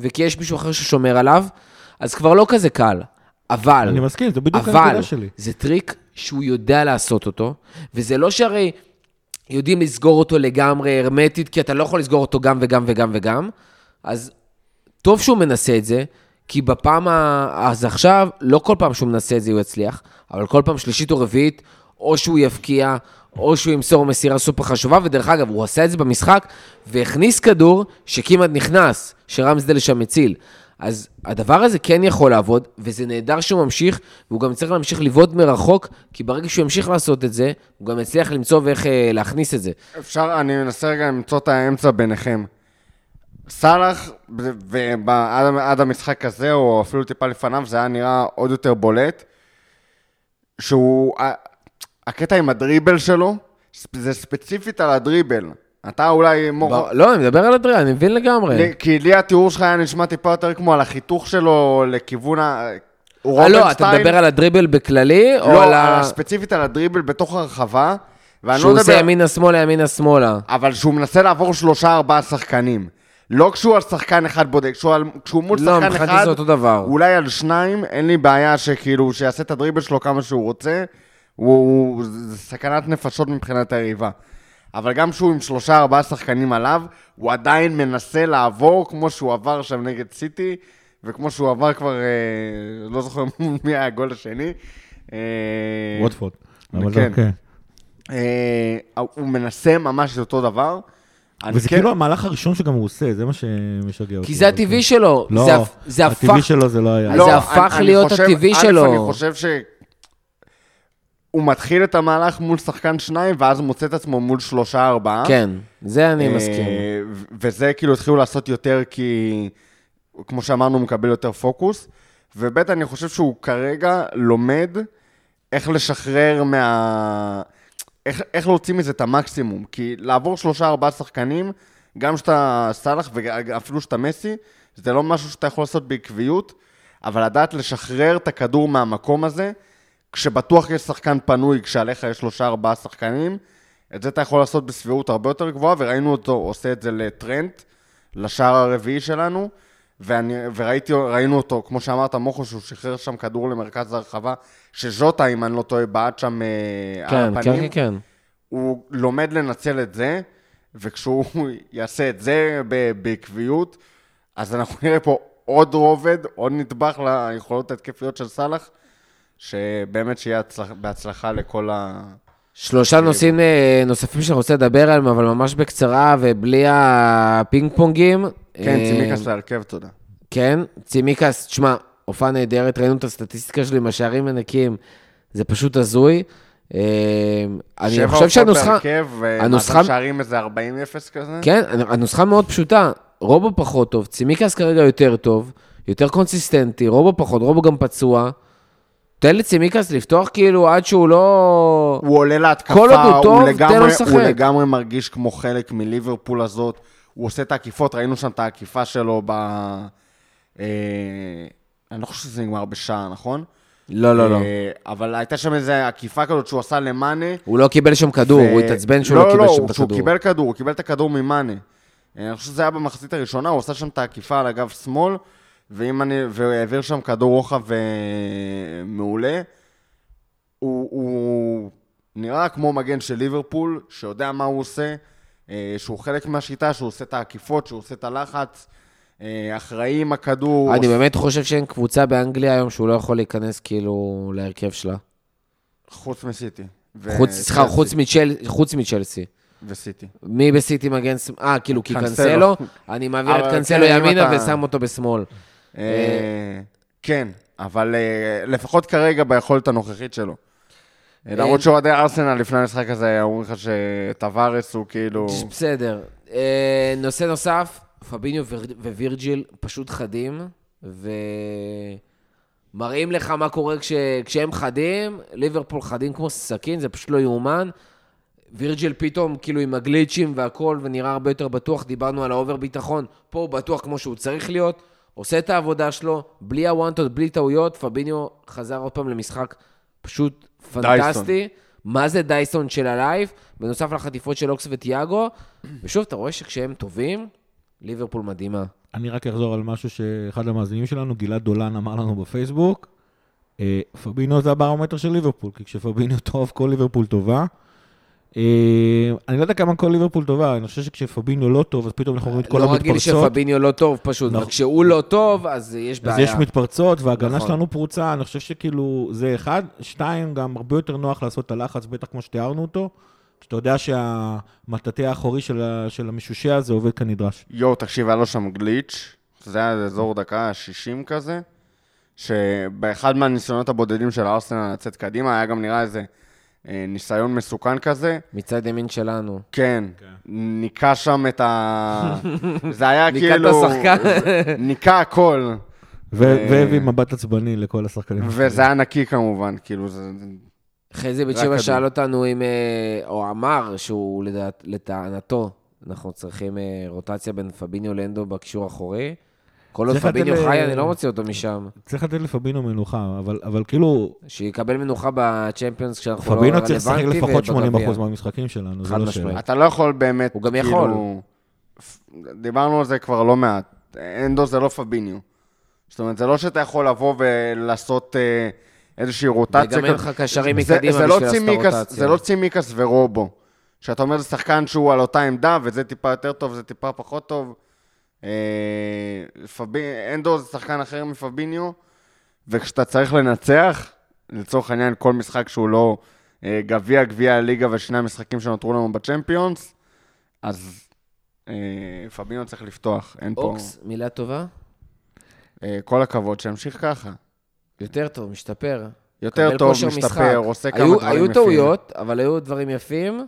וכי יש מישהו אחר ששומר עליו, אז כבר לא כזה קל. אבל, אני מסכים, זה בדיוק אבל, הנקודה שלי. זה טריק שהוא יודע לעשות אותו, וזה לא שהרי יודעים לסגור אותו לגמרי הרמטית, כי אתה לא יכול לסגור אותו גם וגם וגם וגם, אז טוב שהוא מנסה את זה, כי בפעם ה... אז עכשיו, לא כל פעם שהוא מנסה את זה הוא יצליח, אבל כל פעם שלישית או רביעית, או שהוא יבקיע, או שהוא ימסור מסירה סופר חשובה, ודרך אגב, הוא עשה את זה במשחק, והכניס כדור שכמעט נכנס, שרמסדל שם הציל. אז הדבר הזה כן יכול לעבוד, וזה נהדר שהוא ממשיך, והוא גם צריך להמשיך לבעוט מרחוק, כי ברגע שהוא ימשיך לעשות את זה, הוא גם יצליח למצוא ואיך אה, להכניס את זה. אפשר, אני מנסה רגע למצוא את האמצע ביניכם. סאלח, ועד המשחק הזה, או אפילו טיפה לפניו, זה היה נראה עוד יותר בולט, שהוא, הקטע עם הדריבל שלו, זה ספציפית על הדריבל. אתה אולי מור... לא, אני מדבר על הדריבל, אני מבין לגמרי. כי לי התיאור שלך היה נשמע טיפה יותר כמו על החיתוך שלו לכיוון ה... אה, לא, אתה מדבר על הדריבל בכללי, או לא, על ה... לא, ספציפית על הדריבל בתוך הרחבה. שהוא לא עושה מדבר... ימינה-שמאלה, ימינה-שמאלה. אבל שהוא מנסה לעבור שלושה-ארבעה שחקנים. לא כשהוא על שחקן אחד בודק, כשהוא, על, כשהוא מול לא, שחקן אחד, זה אותו דבר. אולי על שניים, אין לי בעיה שכאילו, שיעשה את הדריבל שלו כמה שהוא רוצה, הוא, הוא, זה סכנת נפשות מבחינת היריבה. אבל גם כשהוא עם שלושה, ארבעה שחקנים עליו, הוא עדיין מנסה לעבור כמו שהוא עבר שם נגד סיטי, וכמו שהוא עבר כבר, אה, לא זוכר מי היה הגול השני. אה, ווטפורד. כן. אוקיי. אה, הוא מנסה ממש את אותו דבר. וזה כן... כאילו המהלך הראשון שגם הוא עושה, זה מה שמשגע אותי. כי זה הטבעי שלו. לא, זה, זה הטבעי הפך... שלו זה לא היה. לא, זה הפך אני, להיות אני חושב, הטבעי שלו. אני חושב ש... הוא מתחיל את המהלך מול שחקן שניים, ואז מוצא את עצמו מול שלושה, ארבעה. כן, זה אני אה, מסכים. וזה כאילו התחילו לעשות יותר כי, כמו שאמרנו, הוא מקבל יותר פוקוס. וב' אני חושב שהוא כרגע לומד איך לשחרר מה... איך, איך להוציא מזה את המקסימום. כי לעבור שלושה, ארבעה שחקנים, גם שאתה סאלח ואפילו שאתה מסי, זה לא משהו שאתה יכול לעשות בעקביות, אבל לדעת לשחרר את הכדור מהמקום הזה, כשבטוח יש שחקן פנוי, כשעליך יש שלושה ארבעה שחקנים, את זה אתה יכול לעשות בסבירות הרבה יותר גבוהה, וראינו אותו עושה את זה לטרנט, לשער הרביעי שלנו, ואני, וראינו אותו, כמו שאמרת, מוכו, שהוא שחרר שם כדור למרכז הרחבה, שז'וטה, אם אני לא טועה, בעט שם אה, כן, על הפנים. כן, כן, כן. הוא לומד לנצל את זה, וכשהוא יעשה את זה בעקביות, אז אנחנו נראה פה עוד רובד, עוד נדבך ליכולות ההתקפיות של סאלח. שבאמת שיהיה בהצלח, בהצלחה לכל ה... שלושה נושאים אה, נוספים שאני רוצה לדבר עליהם, אבל ממש בקצרה ובלי הפינג פונגים. כן, אה, צימיקס להרכב, תודה. כן, צימיקאס, תשמע, הופעה נהדרת, ראינו את הסטטיסטיקה שלי עם השערים הנקיים, זה פשוט הזוי. אה, אני חושב שהנוסחה... שבע הופעות בהרכב, ומאזן שערים איזה 40-0 כזה? כן, הנוסחה מאוד פשוטה. רובו פחות טוב, צימיקס כרגע יותר טוב, יותר קונסיסטנטי, רובו פחות, רובו גם פצוע. תן לצימקס לפתוח כאילו עד שהוא לא... הוא עולה להתקפה, כל עוד הוא טוב, הוא לגמרי, תן לו לשחק. הוא לגמרי מרגיש כמו חלק מליברפול הזאת. הוא עושה את העקיפות, ראינו שם את העקיפה שלו ב... אה, אני לא חושב שזה נגמר בשער, נכון? לא, לא, לא. אה, אבל הייתה שם איזו עקיפה כזאת שהוא עשה למאנה. הוא לא קיבל שם כדור, ו... הוא התעצבן שהוא לא, לא קיבל לא, שם את הכדור. לא, לא, הוא קיבל כדור, הוא קיבל את הכדור ממאנה. אה, אני חושב שזה היה במחצית הראשונה, הוא עשה שם את העקיפה על הגב שמאל. ואם אני, והוא העביר שם כדור רוחב אה, מעולה, הוא, הוא נראה כמו מגן של ליברפול, שיודע מה הוא עושה, אה, שהוא חלק מהשיטה, שהוא עושה את העקיפות, שהוא עושה את הלחץ, אה, אחראי עם הכדור. אני באמת חושב שאין קבוצה באנגליה היום שהוא לא יכול להיכנס כאילו להרכב שלה. חוץ מסיטי. חוץ, סליחה, חוץ, מצ'ל, חוץ מצ'לסי. וסיטי. מי בסיטי מגן... אה, כאילו, כי קנסלו, אני מעביר את קנסלו כן, ימינה ושם אותו בשמאל. אה, כן, אבל אה, לפחות כרגע ביכולת הנוכחית שלו. אה, למרות שאוהדי ארסנל לפני המשחק הזה אומרים לך שטווארס הוא כאילו... בסדר. נושא נוסף, פאביניו ווירג'יל פשוט חדים, ומראים לך מה קורה כש... כשהם חדים, ליברפול חדים כמו סכין, זה פשוט לא יאומן. וירג'יל פתאום כאילו עם ה glitch ים והכל, ונראה הרבה יותר בטוח, דיברנו על ה over ביטחון, פה הוא בטוח כמו שהוא צריך להיות. עושה את העבודה שלו, בלי הוואנטות, בלי טעויות, פאביניו חזר עוד פעם למשחק פשוט פנטסטי. דייסון. מה זה דייסון של הלייב, בנוסף לחטיפות של אוקס וטיאגו. ושוב, אתה רואה שכשהם טובים, ליברפול מדהימה. אני רק אחזור על משהו שאחד המאזינים שלנו, גלעד דולן, אמר לנו בפייסבוק. אה, פביניו זה הברומטר של ליברפול, כי כשפביניו טוב, כל ליברפול טובה. אה, אני לא יודע כמה כל ליברפול טובה, אני חושב שכשפביניו לא טוב, אז פתאום אנחנו רואים את כל לא המתפרצות. לא רגיל שפביניו לא טוב, פשוט, נכון. כשהוא לא טוב, אז יש בעיה. אז יש מתפרצות, וההגנה נכון. שלנו פרוצה, אני חושב שכאילו, זה אחד. שתיים, גם הרבה יותר נוח לעשות את הלחץ, בטח כמו שתיארנו אותו, שאתה יודע שהמטאטא האחורי של, ה, של המשושע הזה עובד כנדרש. יואו, תקשיב, היה לו שם גליץ', זה היה אזור דקה 60 כזה, שבאחד מהניסיונות הבודדים של הארסנל לצאת קדימה, היה גם נראה איזה ניסיון מסוכן כזה. מצד ימין שלנו. כן, כן. ניקה שם את ה... זה היה ניקה את כאילו... השחקן. ניקה הכל, ו- אה. והביא מבט עצבני לכל השחקנים. וזה היה נקי כמובן, כאילו זה... חזי בית שבע. שאל אותנו אם, אה, או אמר שהוא לדעת, לטענתו, אנחנו צריכים אה, רוטציה בין פביניו לנדו בקישור האחורי. כל עוד ל- חי, אני לא מוציא אותו משם. צריך לתת לפבינו מנוחה, אבל, אבל כאילו, שיקבל מנוחה בצ'מפיונס כשאנחנו לא פבינו צריך לשחק לפחות 80% ובגביע. מהמשחקים שלנו, זה לא. שאלה. אתה לא יכול באמת, הוא גם כאילו... יכול. דיברנו על זה כבר לא מעט. אנדו זה לא פביניו. זאת אומרת, זה לא שאתה יכול לבוא ולעשות אה, איזושהי רוטציה. וגם אין. לך קשרים זה- מקדימה לא בשביל לעשות הרוטציה. זה לא צימקס ורובו. שאתה אומר, זה שחקן שהוא על אותה עמדה, וזה טיפה יותר טוב, זה טיפה פחות טוב. אה, פבי... אנדו זה שחקן אחר מפביניו, וכשאתה צריך לנצח, לצורך העניין, כל משחק שהוא לא אה, גביע, גביע הליגה ושני המשחקים שנותרו לנו בצ'מפיונס, אז אה, פביניו צריך לפתוח, אין פה... אוקס, מילה טובה? כל הכבוד, שימשיך ככה. יותר טוב, משתפר. יותר טוב, כושר משחק. משתפר, עושה כמה היו- דברים היו יפים. טעויות, אבל היו דברים יפים.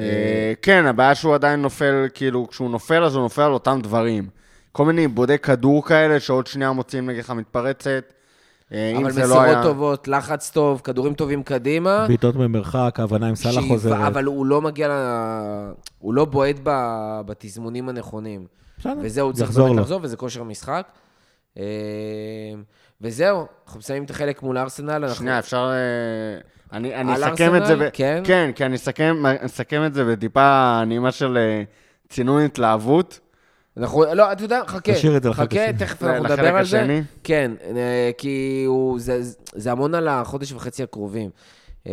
אה, כן, הבעיה שהוא עדיין נופל, כאילו, כשהוא נופל, אז הוא נופל על אותם דברים. כל מיני עיבודי כדור כאלה, שעוד שנייה מוציאים נגדך מתפרצת. אה, אבל לא מסירות היה... טובות, לחץ טוב, כדורים טובים קדימה. בעיטות במרחק, ההבנה עם סאלח חוזרת. אבל הוא לא מגיע ל... הוא לא בועט ב- בתזמונים הנכונים. בסדר, וזהו, צריך באמת. לחזור, וזה כושר משחק. אה, וזהו, אנחנו מסיימים את החלק מול ארסנל. אנחנו- שנייה, אפשר... אני, אני על אסכם את זה, ארסנל? ב... כן? כן, כי אני אסכם, אסכם את זה בטיפה נימה של אה, צינון התלהבות. אנחנו, לא, אתה יודע, חכה. תשאיר את זה לחלק חכה, השני. תכף ל- אנחנו לחלק נדבר על זה. השני? כן, אה, כי הוא, זה, זה המון על החודש וחצי הקרובים. אה,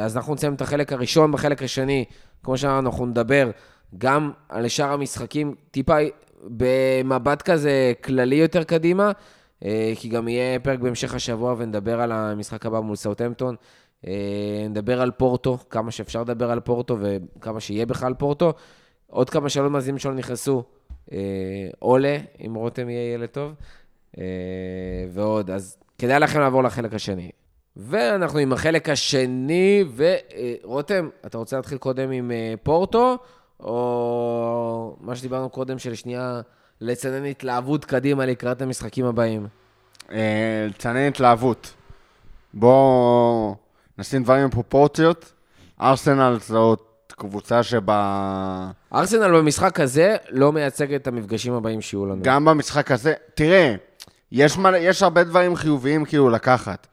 אז אנחנו נסיים את החלק הראשון, בחלק השני, כמו שאמרנו, אנחנו נדבר גם על שאר המשחקים, טיפה במבט כזה כללי יותר קדימה, כי גם יהיה פרק בהמשך השבוע ונדבר על המשחק הבא מול סאוטהמפטון. אה, נדבר על פורטו, כמה שאפשר לדבר על פורטו וכמה שיהיה בכלל פורטו. עוד כמה שאלות מאזינים שלנו נכנסו. אה, עולה, אם רותם יהיה ילד טוב, אה, ועוד. אז כדאי לכם לעבור לחלק השני. ואנחנו עם החלק השני, ורותם, אתה רוצה להתחיל קודם עם פורטו, או מה שדיברנו קודם, של שנייה לצנן התלהבות קדימה לקראת המשחקים הבאים? לצנן התלהבות. בואו נשים דברים בפרופורציות. ארסנל זאת קבוצה שבה... ארסנל במשחק הזה לא מייצג את המפגשים הבאים שיהיו לנו. גם במשחק הזה, תראה, יש, מלא, יש הרבה דברים חיוביים כאילו לקחת,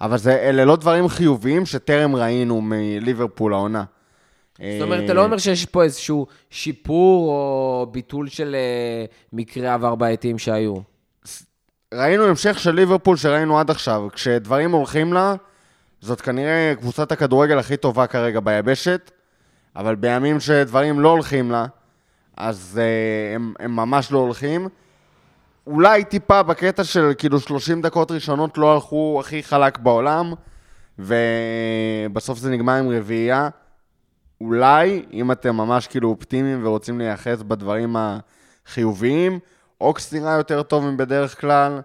אבל זה, אלה לא דברים חיוביים שטרם ראינו מליברפול העונה. זאת אומרת, אתה לא אומר שיש פה איזשהו שיפור או ביטול של אה, מקרי עבר בעייתיים שהיו. ראינו המשך של ליברפול שראינו עד עכשיו. כשדברים הולכים לה, זאת כנראה קבוצת הכדורגל הכי טובה כרגע ביבשת, אבל בימים שדברים לא הולכים לה, אז uh, הם, הם ממש לא הולכים. אולי טיפה בקטע של כאילו 30 דקות ראשונות לא הלכו הכי חלק בעולם, ובסוף זה נגמר עם רביעייה. אולי, אם אתם ממש כאילו אופטימיים ורוצים להיאחז בדברים החיוביים, אוקס נראה יותר טוב מבדרך כלל.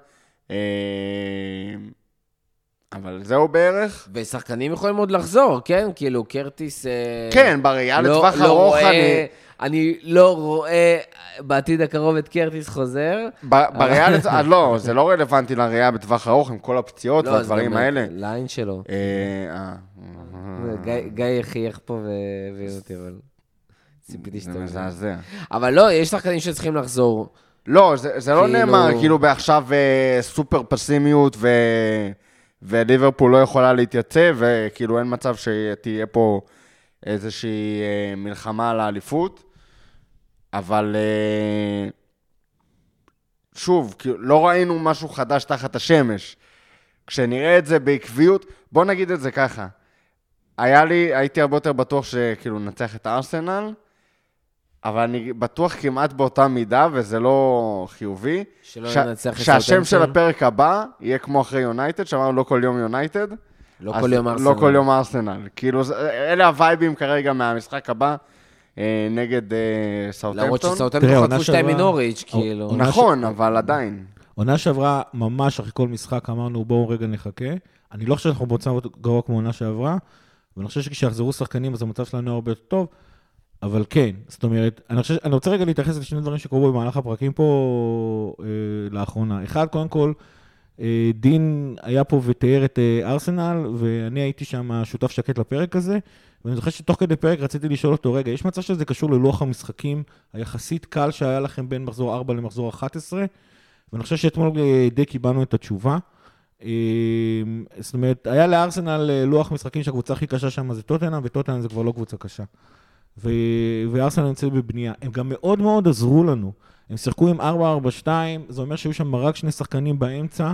אבל זהו בערך. ושחקנים יכולים עוד לחזור, כן? כאילו, קרטיס... אה, כן, בראייה לא- לטווח לא ארוך רואה- אני... אני לא רואה בעתיד הקרוב את קרטיס חוזר. בראייה לטווח... אה, לא, זה לא רלוונטי לראייה בטווח ארוך עם כל הפציעות לא, והדברים האלה. ליין שלו. אה, גיא- גיא חייך פה והבין אותי, אבל ציפיתי שאתה... זה מזעזע. אבל לא, יש שחקנים שצריכים לחזור. לא, זה, זה לא כאילו- נאמר כאילו בעכשיו סופר פסימיות ו... וליברפול לא יכולה להתייצב, וכאילו אין מצב שתהיה פה איזושהי אה, מלחמה על האליפות, אבל אה, שוב, כאילו, לא ראינו משהו חדש תחת השמש. כשנראה את זה בעקביות, בוא נגיד את זה ככה, היה לי, הייתי הרבה יותר בטוח שכאילו ננצח את הארסנל, אבל אני בטוח כמעט באותה מידה, וזה לא חיובי. שלא ש- ננצח את שהשם של. הפרק הבא יהיה כמו אחרי יונייטד, שאמרנו לא כל יום יונייטד, לא כל יום ארסנל. לא כל יום ארסנל. כאילו, אלה הווייבים כרגע מהמשחק הבא אה, נגד אה, למרות סאוטהמפטון. שסאוטהמפטון תראה, חטפו שתיים מנוריץ', או- כאילו. עונה נכון, אבל עדיין. עונה שעברה, ממש אחרי כל משחק, אמרנו, בואו רגע נחכה. אני לא חושב שאנחנו במצב גרוע כמו עונה שעברה, ואני חושב שכשיחזרו שחקנים, אז המצב שלנו הרבה יותר טוב, אבל כן, זאת אומרת, אני, חושב, אני רוצה רגע להתייחס לשני דברים שקרו במהלך הפרקים פה אה, לאחרונה. אחד, קודם כל, אה, דין היה פה ותיאר את אה, ארסנל, ואני הייתי שם שותף שקט לפרק הזה, ואני זוכר שתוך כדי פרק רציתי לשאול אותו, רגע, יש מצב שזה קשור ללוח המשחקים היחסית קל שהיה לכם בין מחזור 4 למחזור 11? ואני חושב שאתמול אה, די קיבלנו את התשובה. אה, זאת אומרת, היה לארסנל אה, לוח משחקים שהקבוצה הכי קשה שם זה טוטנאם, וטוטנאם זה כבר לא קבוצה קשה. וארסנל נמצאת בבנייה. הם גם מאוד מאוד עזרו לנו. הם שיחקו עם 4-4-2, זה אומר שהיו שם רק שני שחקנים באמצע,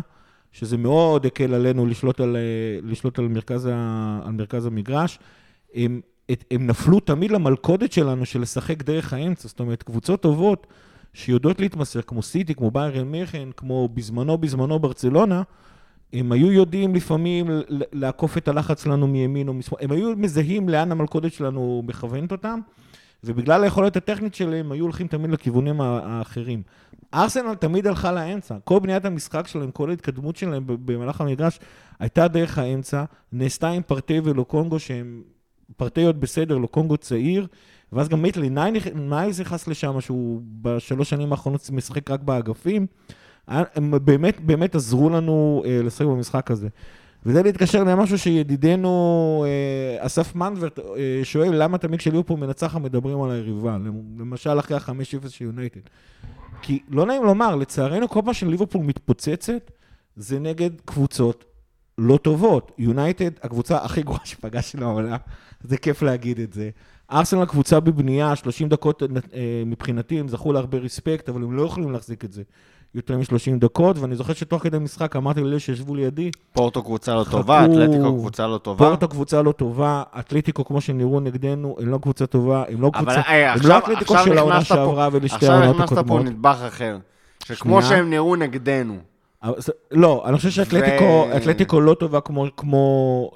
שזה מאוד הקל עלינו לשלוט על, אה, לשלוט על, מרכז, ה... על מרכז המגרש. הם, את, הם נפלו תמיד למלכודת שלנו של לשחק דרך האמצע, זאת אומרת, קבוצות טובות שיודעות להתמסר, כמו סיטי, כמו ביירן מיכן, כמו בזמנו בזמנו ברצלונה, הם היו יודעים לפעמים לעקוף את הלחץ שלנו מימין או משמאל, הם היו מזהים לאן המלכודת שלנו מכוונת אותם, ובגלל היכולת הטכנית שלהם, היו הולכים תמיד לכיוונים האחרים. ארסנל תמיד הלכה לאמצע, כל בניית המשחק שלהם, כל ההתקדמות שלהם במהלך המגרש, הייתה דרך האמצע, נעשתה עם פארטיי ולוקונגה שהם פארטיי עוד בסדר, לוקונגה צעיר, ואז גם מייטלנד-ניילס נכנס לשם, שהוא בשלוש שנים האחרונות משחק רק באגפים. היה- הם באמת באמת עזרו לנו אה, לשחק במשחק הזה. וזה להתקשר למשהו שידידנו אה, אסף מנברט אה, שואל, למה תמיד כשליברפול מנצחת מדברים על היריבה? למשל אחרי ה-5-0 של יונייטד. כי לא נעים לומר, לצערנו כל פעם שליברפול מתפוצצת, זה נגד קבוצות לא טובות. יונייטד, הקבוצה הכי גרועה שפגשנו העונה, זה כיף להגיד את זה. ארסנל קבוצה בבנייה, 30 דקות אה, מבחינתי, הם זכו להרבה רספקט, אבל הם לא יכולים להחזיק את זה יותר מ-30 דקות, ואני זוכר שתוך כדי משחק אמרתי לאלה שישבו לידי, פורטו קבוצה לא חכו. טובה, אתלטיקו קבוצה לא טובה. פורטו קבוצה לא טובה, אתלטיקו כמו שהם נראו נגדנו, הם לא קבוצה טובה, הם לא אבל קבוצה, אה, הם עכשיו- לא אתלטיקו עכשיו של העונה שעברה ולשתי עכשיו העונות הכנסת פה הקודמות. נדבך אחר. שכמו שנייה. שהם נראו נגדנו. אבל זה- לא, אני חושב שאתלטיקו ו- לא טובה כמו, כמו...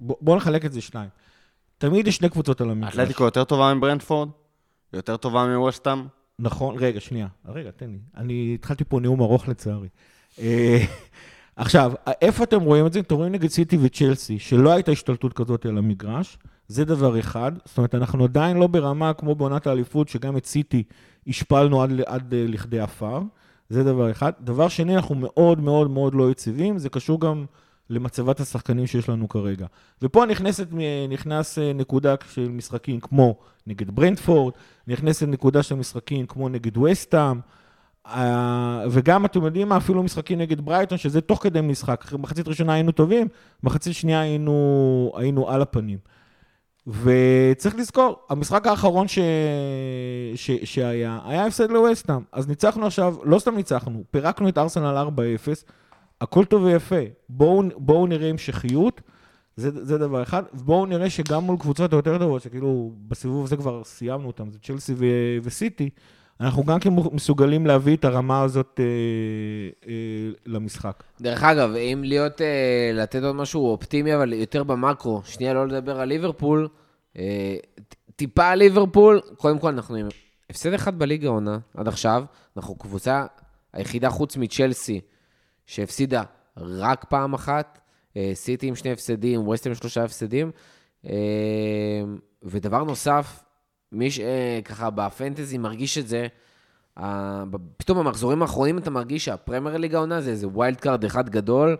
בוא בוא נחלק את זה שניים. תמיד יש שני קבוצות על המגרש. אתלטיקו יותר טובה מברנדפורד? יותר טובה מווסטאם? נכון, רגע, שנייה. רגע, תן לי. אני התחלתי פה נאום ארוך לצערי. אה, עכשיו, איפה אתם רואים את זה? אתם רואים נגד סיטי וצ'לסי, שלא הייתה השתלטות כזאת על המגרש, זה דבר אחד. זאת אומרת, אנחנו עדיין לא ברמה כמו בעונת האליפות, שגם את סיטי השפלנו עד, עד אה, לכדי עפר. זה דבר אחד. דבר שני, אנחנו מאוד מאוד מאוד לא יציבים, זה קשור גם למצבת השחקנים שיש לנו כרגע. ופה נכנסת, נכנס אה, נקודה של משחקים כמו נגד ברנדפורד, נכנסת נקודה של משחקים כמו נגד וסטאם, אה, וגם, אתם יודעים מה, אפילו משחקים נגד ברייטון, שזה תוך כדי משחק. מחצית ראשונה היינו טובים, מחצית שנייה היינו, היינו על הפנים. וצריך לזכור, המשחק האחרון ש... ש... שהיה, היה הפסד לווסטאם. אז ניצחנו עכשיו, לא סתם ניצחנו, פירקנו את ארסנל 4-0, הכל טוב ויפה. בואו, בואו נראה המשכיות, זה, זה דבר אחד. ובואו נראה שגם מול קבוצות היותר טובות, שכאילו בסיבוב הזה כבר סיימנו אותם, זה צ'לסי ו... וסיטי, אנחנו גם כן מסוגלים להביא את הרמה הזאת אה, אה, למשחק. דרך אגב, אם להיות, אה, לתת עוד משהו אופטימי, אבל יותר במקרו, שנייה לא לדבר על ליברפול, אה, טיפה על ליברפול, קודם כל אנחנו עם הפסד אחד בליגה עונה עד עכשיו, אנחנו קבוצה היחידה חוץ מצ'לסי שהפסידה רק פעם אחת, אה, סיטי עם שני הפסדים, ווסטהאם שלושה הפסדים, אה, ודבר נוסף, מי שככה בפנטזי מרגיש את זה, פתאום במחזורים האחרונים אתה מרגיש שהפרמייר ליג העונה זה איזה wild card אחד גדול.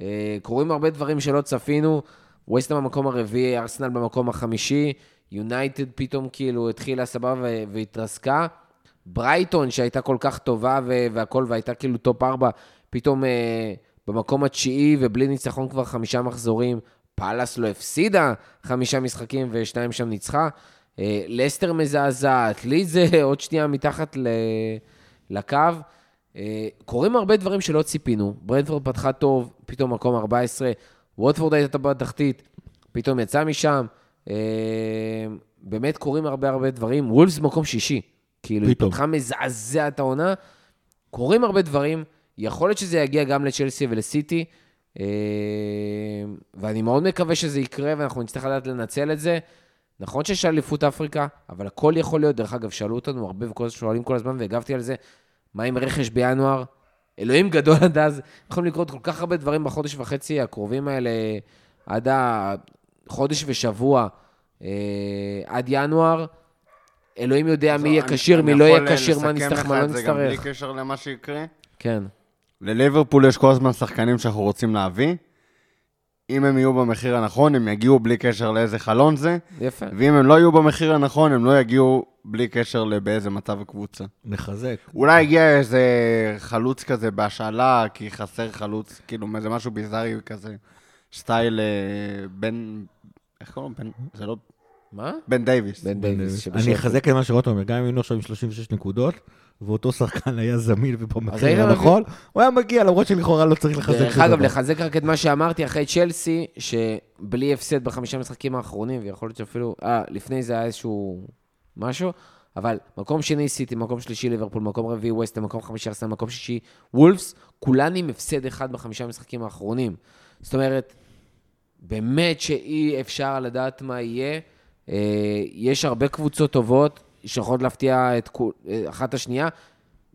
אה, קורים הרבה דברים שלא צפינו, ווסטהאם במקום הרביעי, ארסנל במקום החמישי, יונייטד פתאום כאילו התחילה סבבה והתרסקה. ברייטון שהייתה כל כך טובה והכל והייתה כאילו top ארבע, פתאום אה, במקום התשיעי ובלי ניצחון כבר חמישה מחזורים. פאלאס לא הפסידה חמישה משחקים ושניים שם ניצחה. אה, לסטר מזעזעת, לי זה עוד שנייה מתחת ל... לקו. אה, קורים הרבה דברים שלא ציפינו. ברנדפורד פתחה טוב, פתאום מקום 14, ווטפורד הייתה בתחתית, פתאום יצא משם. אה, באמת קורים הרבה הרבה דברים. וולפס מקום שישי. כאילו, היא. פתחה מזעזע את העונה. קורים הרבה דברים, יכול להיות שזה יגיע גם לצ'לסי ולסיטי. אה, ואני מאוד מקווה שזה יקרה, ואנחנו נצטרך לדעת לנצל את זה. נכון שיש אליפות אפריקה, אבל הכל יכול להיות. דרך אגב, שאלו אותנו הרבה וכל שואלים כל הזמן, והגבתי על זה, מה עם רכש בינואר? אלוהים גדול עד אז, יכולים לקרות כל כך הרבה דברים בחודש וחצי הקרובים האלה, עד החודש ושבוע, אה, עד ינואר. אלוהים יודע מי יהיה אני- כשיר, מי אני לא יהיה יכול כשיר, מה לסכם נצטרך, לך מה לא את זה גם בלי נצטרך. קשר למה שיקרה. כן. לליברפול יש כל הזמן שחקנים שאנחנו רוצים להביא. אם הם יהיו במחיר הנכון, הם יגיעו בלי קשר לאיזה חלון זה, יפה. ואם הם לא יהיו במחיר הנכון, הם לא יגיעו בלי קשר לבאיזה מצב הקבוצה. נחזק. אולי הגיע איזה חלוץ כזה בהשאלה, כי חסר חלוץ, כאילו, איזה משהו ביזארי כזה, סטייל אה, בן... איך קוראים? בן... זה לא... מה? בן דייוויס. בן דייוויס. אני. אחזק את מה שרוטו אומר, גם אם היינו עכשיו עם 36 נקודות, ואותו שחקן היה זמין ובמחיר הנכון, הוא היה מגיע, למרות שלכאורה לא צריך לחזק דרך שום אגב. לחזק רק את מה שאמרתי אחרי צ'לסי, שבלי הפסד בחמישה משחקים האחרונים, ויכול להיות שאפילו, אה, לפני זה היה איזשהו משהו, אבל מקום שני סיטי, מקום שלישי ליברפול, מקום רביעי ווסטה, מקום חמישי ארסנל, מקום שישי וולפס, כולן עם הפסד אחד בחמישה משחקים האחרונים. זאת אומרת, באמת שאי אפשר לדעת מה יהיה. אה, יש הרבה קבוצות טובות שיכולות להפתיע את כול- אה, אחת השנייה.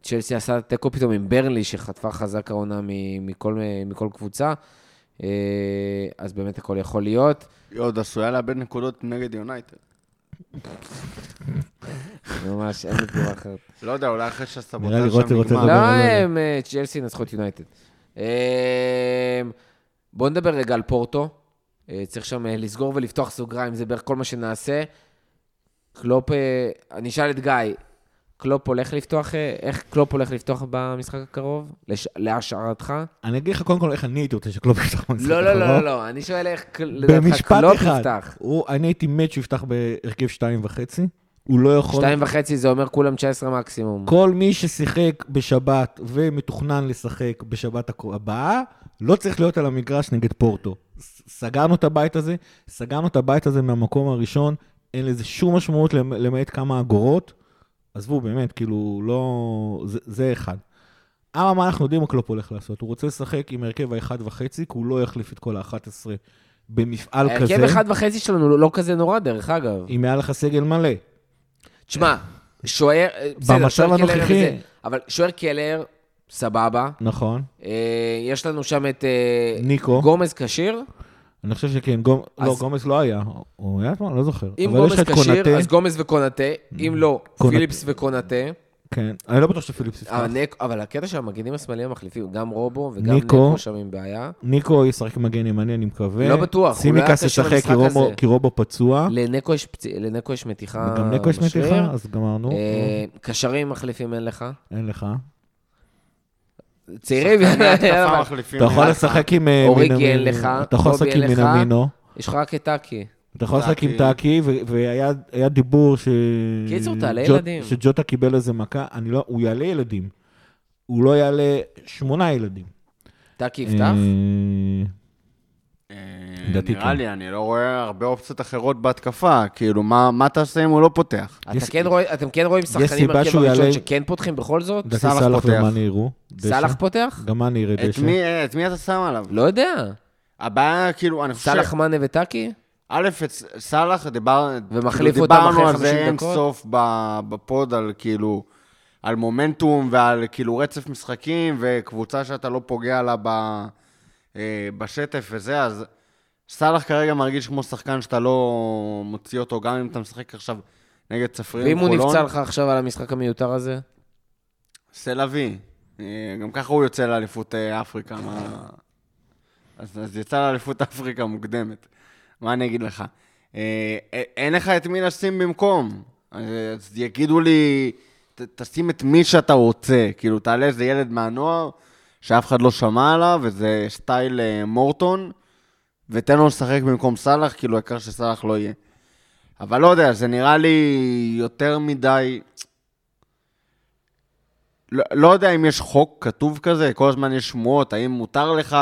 צ'לסי עשה תיקו פתאום עם ברנלי, שחטפה חזק העונה מכל, מכל קבוצה. אה, אז באמת הכל יכול להיות. היא עוד עשויה לאבד נקודות נגד יונייטד. ממש, אין לי תגובה אחרת. לא יודע, אולי אחרי רוטי שם נגמר. לא. הם, אה, צ'לסי ינצחו את יונייטד. אה, בואו נדבר רגע על פורטו. אה, צריך שם אה, לסגור ולפתוח סוגריים, זה בערך כל מה שנעשה. קלופ, אה, אני אשאל את גיא, קלופ הולך לפתוח, אה, איך קלופ הולך לפתוח במשחק הקרוב? לש- להשערתך? אני אגיד לך קודם כל איך אני הייתי רוצה שקלופ יפתח במשחק לא, לא, לא, הקרוב. לא, לא, אני שואל איך לדעתך במשפט קלופ אחד. יפתח. הוא- אני הייתי מת שהוא יפתח בהרכב שתיים וחצי. הוא לא יכול... שתיים וחצי זה אומר כולם 19 מקסימום. כל מי ששיחק בשבת ומתוכנן לשחק בשבת הבאה, לא צריך להיות על המגרש נגד פורטו. סגרנו את הבית הזה, סגרנו את הבית הזה מהמקום הראשון, אין לזה שום משמעות למ- למעט כמה אגורות. עזבו, באמת, כאילו, לא... זה, זה אחד. אבל מה אנחנו יודעים מה קלופ הולך לעשות? הוא רוצה לשחק עם הרכב האחד וחצי, כי הוא לא יחליף את כל ה-11 במפעל כזה. ההרכב אחד וחצי שלנו לא כזה נורא, דרך אגב. אם היה לך סגל מלא. תשמע, שוער, אה, במצב הנוכחי. אבל שוער קלר, סבבה. נכון. אה, יש לנו שם את אה, ניקו. גומז כשיר. אני חושב שכן, גומ... לא, אז- גומז לא היה. הוא היה אתמול? לא זוכר. אם את כשיר, קונאטה. אז גומז וקונאטה. אם לא, קונאטה. פיליפס וקונאטה. כן, אני לא בטוח שפיליפס יפתח. אה, נק- אבל הקטע של המגנים השמאליים המחליפים, גם רובו וגם ניקו. ניקו שם עם בעיה. ניקו ישחק מגן ימני, אני מקווה. לא בטוח, הוא לא היה קשור למשחק כי רובו- הזה. כי רובו פצוע. לנקו יש פצ- לנקו יש מתיחה וגם ניקו יש. מתיחה, אז גמרנו. אה, קשרים מחליפים אין לך. אין לך. צעירים. אתה יכול אה, לשחק עם אה, מינמינו. אין לך, אתה יכול לשחק עם. מינמינו. יש לך רק את טאקי. אתה יכול לשחק עם טאקי. והיה היה דיבור ש... קיצור, תעלה ילדים. שג'וטה קיבל איזה מכה, אני לא, הוא יעלה ילדים. הוא לא יעלה שמונה ילדים. טאקי יפתח? אה, אה, לדעתי נראה כן. לי, אני לא רואה הרבה אופציות אחרות בהתקפה. כאילו, מה מה תעשה אם הוא לא פותח? אתה יש- כן רואה- אתם כן רואים שחקנים סיבה הרכב שהוא הראשון יעלה- שכן פותחים בכל זאת? לדעתי סאלח. ומאני יראו. סאלח פותח? גם מאני יראה את דשא. מי- אה, את מי אתה שם עליו? לא יודע. הבעיה, כאילו, אני חושב... סאלח מאנה וטאקי? א', את סאלח, דיבר, ומחליף כאילו, דיברנו על 50 זה אין? סוף ב- בפוד, על כאילו, על מומנטום ועל כאילו רצף משחקים וקבוצה שאתה לא פוגע לה ב, בשטף וזה, אז סאלח כרגע מרגיש כמו שחקן שאתה לא מוציא אותו, גם אם אתה משחק עכשיו נגד צפרים ואם הוא. נפצע לך עכשיו על המשחק המיותר הזה? סלאבי. אה, גם ככה הוא יוצא לאליפות אה, אפריקה, מה... אז, אז יצא לאליפות אפריקה מוקדמת. מה אני אגיד לך? אה, אה, אין לך את מי לשים במקום. אז יגידו לי, ת, תשים את מי שאתה רוצה. כאילו, תעלה איזה ילד מהנוער, שאף אחד לא שמע עליו, איזה סטייל אה, מורטון, ותן לו לשחק במקום סאלח, כאילו, העיקר שסאלח לא יהיה. אבל לא יודע, זה נראה לי יותר מדי... לא, לא יודע אם יש חוק כתוב כזה, כל הזמן יש שמועות, האם מותר לך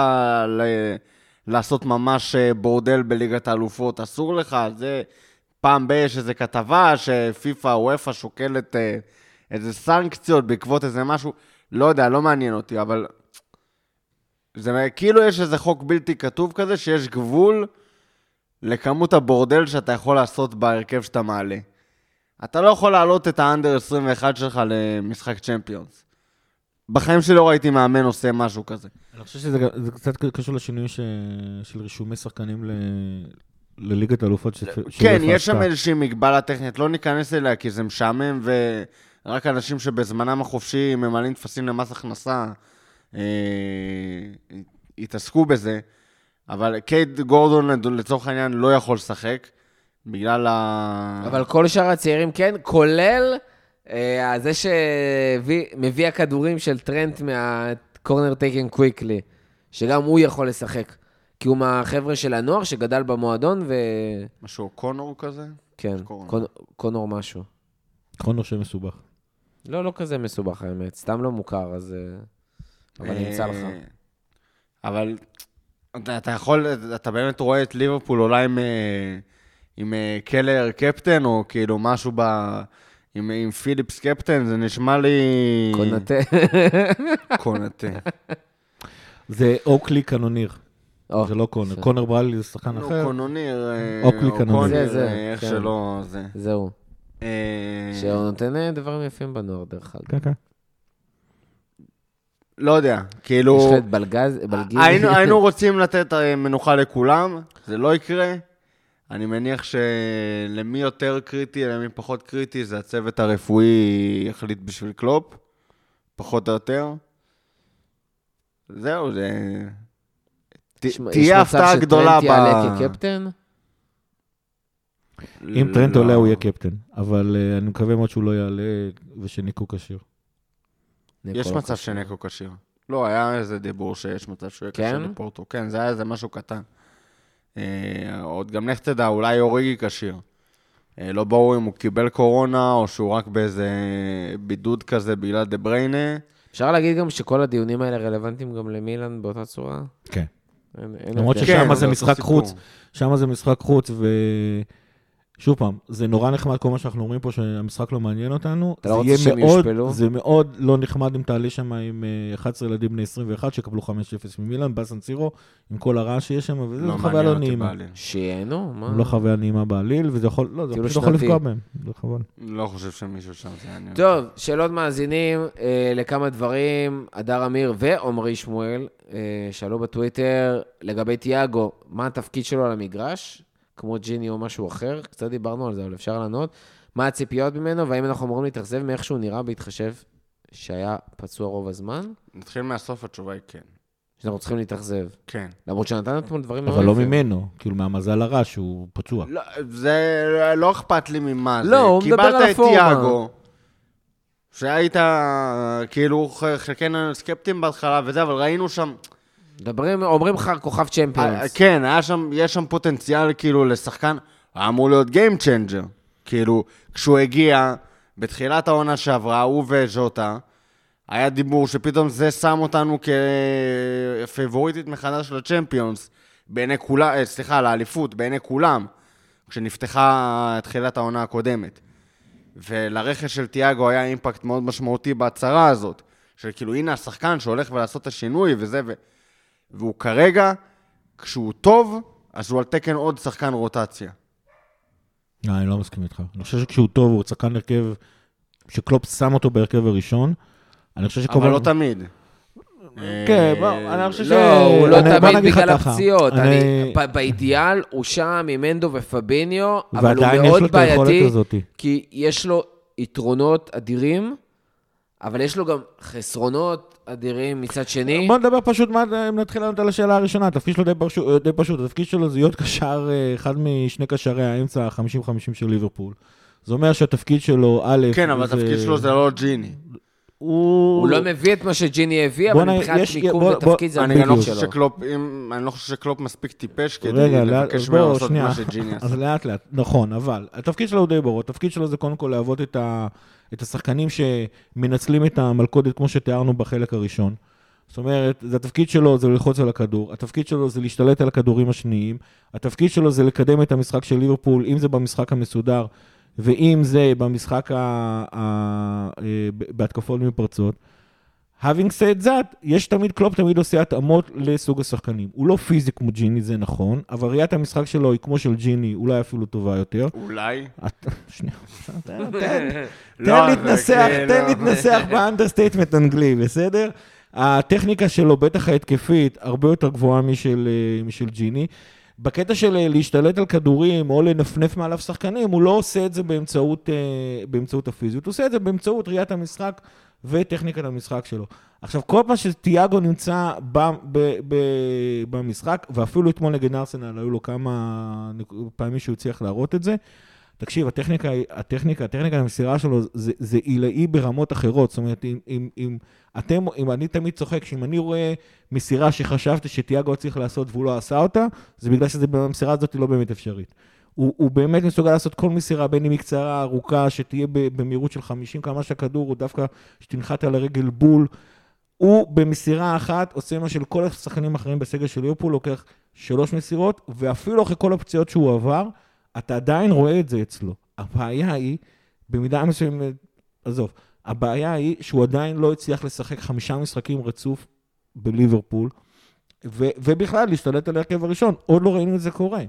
ל... לעשות ממש אה, בורדל בליגת האלופות, אסור לך, זה פעם ב- יש איזה כתבה שפיפ"א או וופא שוקלת אה, איזה סנקציות בעקבות איזה משהו, לא יודע, לא מעניין אותי, אבל זה כאילו יש איזה חוק בלתי כתוב כזה, שיש גבול לכמות הבורדל שאתה יכול לעשות בהרכב שאתה מעלה. אתה לא יכול להעלות את האנדר 21 שלך למשחק צ'מפיונס. בחיים שלי לא ראיתי מאמן עושה משהו כזה. אני חושב שזה קצת קשור לשינוי ש... של רישומי שחקנים ל... לליגת האלופות. ש... כן, יש שם. איזושהי מגבלה טכנית, לא ניכנס אליה כי זה משעמם, ורק אנשים שבזמנם החופשי ממלאים טפסים למס הכנסה אה, יתעסקו בזה, אבל קייט גורדון לצורך העניין לא יכול לשחק, בגלל ה... אבל כל שאר הצעירים כן, כולל אה, זה שמביא הכדורים של טרנט מהקורנר טייקן קוויקלי, שגם הוא יכול לשחק. כי הוא מהחבר'ה של הנוער שגדל במועדון, וכן, משהו קונור כזה? קוראים? קונ... קונור משהו. קונור שם מסובך. לא, לא כזה מסובך האמת, סתם לא מוכר, אז... אבל נמצא לך. אה, אבל אתה, אתה יכול, אתה באמת רואה את ליברפול אולי עם, אה, עם אה, קלר קפטן, או כאילו משהו ב... עם, עם פיליפס קפטן, זה נשמע לי... קונטה. קונטה. זה אוקלי קנוניר, או, זה לא קונר. קונר ברלי זה שחקן נו, אחר. קונוניר, אה, אוקלי או קנוניר. קוניר, זה, זה, אה, איך כן. שלא, זה. זהו. אה, שהוא נותן דברים יפים בנוער, דרך אגב. כן, כן. לא יודע, כאילו... יש לך את בלגז, בלגיני. היינו, היינו רוצים לתת אה, מנוחה לכולם, זה לא יקרה. אני מניח שלמי יותר קריטי, למי פחות קריטי, זה הצוות הרפואי יחליט בשביל קלופ, פחות או יותר. זהו, זה... יש- יש תהיה מצב הפתעה גדולה שטרנט ב... יעלה כקפטן? אם טרנט לא. עולה הוא יהיה קפטן, אבל אה, אני מקווה מאוד שהוא לא יעלה ושניקו כשיר. יש מצב קשה. שנקו כשיר. לא, היה איזה דיבור שיש מצב שהוא יהיה כשיר כן? לפורטו. כן, זה היה איזה משהו קטן. אה, עוד גם לך תדע, אולי אוריגי כשיר. אה, לא ברור אם הוא קיבל קורונה, או שהוא רק באיזה בידוד כזה בגלל דה בריינה. אפשר להגיד גם שכל הדיונים האלה רלוונטיים גם למילאן באותה צורה? כן. למרות. ששם כן, זה משחק סיפור. חוץ. שם זה משחק חוץ, ושוב פעם, זה נורא נחמד כל מה שאנחנו אומרים פה, שהמשחק לא מעניין אותנו. אתה לא זה רוצה שהם מאוד- יושפלו? זה מאוד לא נחמד אם תעלה שם עם אה, 11 ילדים בני 21 שיקבלו 5-0 ממילאן, בסן סירו, עם כל הרעש שיש שם, וזו לא חוויה לא נעימה. שיהנו, מה? לא חוויה נעימה בעליל, וזה יכול, לא, זה כאילו פשוט יכול שנתי. לפגוע בהם. זה חבל. לא חושב שמישהו שם זה יעניין. טוב, שאלות מאזינים אה, לכמה דברים. הדר אמיר ועמרי שמואל אה, שאלו בטוויטר לגבי תיאגו, מה התפקיד שלו על המגרש? כמו ג'יני או משהו אחר, קצת דיברנו על זה, אבל אפשר לענות. מה הציפיות ממנו, והאם אנחנו אמורים להתאכזב מאיך שהוא נראה בהתחשב שהיה פצוע רוב הזמן? נתחיל מהסוף, התשובה היא כן. שאנחנו צריכים להתאכזב. כן. למרות שנתנו אתמול דברים אבל לא. ממנו, כאילו מהמזל הרע שהוא פצוע. לא, זה לא אכפת לי ממה זה. לא, הוא מדבר על קיבלת את הפורמה. תיאגו, שהיית, כאילו, חלקנו סקפטים בהתחלה וזה, אבל ראינו שם... מדברים, אומרים לך כוכב אה, צ'מפיונס. כן, היה שם, יש שם פוטנציאל כאילו לשחקן, היה אמור להיות Game Changer. כאילו, כשהוא הגיע, בתחילת העונה שעברה, הוא וז'וטה, היה דיבור שפתאום זה שם אותנו כפייבוריטית מחדש לצ'מפיונס, בעיני כולם, אה, סליחה, לאליפות, בעיני כולם, כשנפתחה תחילת העונה הקודמת. ולרכש של תיאגו היה אימפקט מאוד משמעותי בהצהרה הזאת, של כאילו, הנה השחקן שהולך ולעשות את השינוי וזה, ו... והוא כרגע, כשהוא טוב, אז הוא על תקן עוד שחקן רוטציה. לא, אני לא מסכים איתך. אני חושב שכשהוא טוב, הוא שחקן הרכב, שקלופ שם אותו בהרכב הראשון. אני חושב שכל אבל לא תמיד. כן, אה, בוא, אני חושב ש... לא, הוא לא תמיד בגלל הפציעות. באידיאל הוא שם עם אנדו ופביניו, אבל הוא מאוד בעייתי. כי יש לו יתרונות אדירים, אבל יש לו גם חסרונות אדירים מצד שני. בוא נדבר פשוט, מה, אם נתחיל לענות על השאלה הראשונה, התפקיד שלו די פשוט, די פשוט, התפקיד שלו זה להיות קשר, אה, אחד משני קשרי האמצע ה-50-50 של ליברפול. זה אומר שהתפקיד שלו, א', כן, אבל התפקיד שלו זה לא ג'יני. הוא... הוא לא מביא את מה שג'יני הביא, אבל מבחינת יש- מיקום בוא- בוא- ותפקיד זה אני גם לא שלו. שקלופ, אם- אני לא חושב שקלופ מספיק טיפש כדי רגע, לבקש אז ממנו לעשות. מה שג'יני עשה. אז לאט לאט, נכון, אבל התפקיד שלו הוא די ברור. התפקיד שלו זה קודם כל להוות את, ה, את השחקנים שמנצלים את המלכודת כמו שתיארנו בחלק הראשון. זאת אומרת, זה התפקיד שלו זה ללחוץ על הכדור, התפקיד שלו זה להשתלט על הכדורים השניים, התפקיד שלו זה לקדם את המשחק של ליברפול, אם זה במשחק המסודר, ואם זה במשחק ה... ה... אה, בהתקפות מפרצות. Having said that, יש תמיד, קלופ תמיד עושה התאמות לסוג השחקנים. הוא לא פיזי כמו ג'יני, זה נכון, אבל ראיית המשחק שלו היא כמו של ג'יני, אולי אפילו טובה יותר. אולי. שנייה, תן- לא, תן זה להתנסח, כאילו- תן להתנסח ב understatement אנגלי, בסדר? הטכניקה שלו, בטח ההתקפית, הרבה יותר גבוהה משל, אה, משל ג'יני. בקטע של אה, להשתלט על כדורים או לנפנף מעליו שחקנים, הוא לא עושה את זה באמצעות, אה, באמצעות הפיזיות, הוא עושה את זה באמצעות ראיית המשחק וטכניקת המשחק שלו. עכשיו, כל פעם שתיאגו נמצא ב, ב, ב, במשחק, ואפילו אתמול נגד ארסנל, היו לו כמה פעמים שהוא הצליח להראות את זה, תקשיב, הטכניקה, הטכניקה, הטכניקה המסירה שלו זה, עילאי ברמות אחרות. זאת אומרת, אם, אם, אם אתם, אם אני תמיד צוחק, שאם אני רואה מסירה שחשבתי שתיאגו צריך לעשות והוא לא עשה אותה, זה בגלל שהמסירה הזאת היא לא באמת אפשרית. הוא, הוא באמת מסוגל לעשות כל מסירה, בין אם היא קצרה, ארוכה, שתהיה במהירות של 50 כמה שהכדור, הוא דווקא שתנחת על הרגל בול. הוא במסירה אחת עושה מה של כל השחקנים האחרים בסגל של ליברפול, לוקח שלוש מסירות, ואפילו אחרי כל הפציעות שהוא עבר, אתה עדיין רואה את זה אצלו. הבעיה היא, במידה מסוימת, עזוב, הבעיה היא שהוא עדיין לא הצליח לשחק חמישה משחקים רצוף בליברפול, ו- ובכלל להשתלט על ההרכב הראשון. עוד לא ראינו את זה קורה.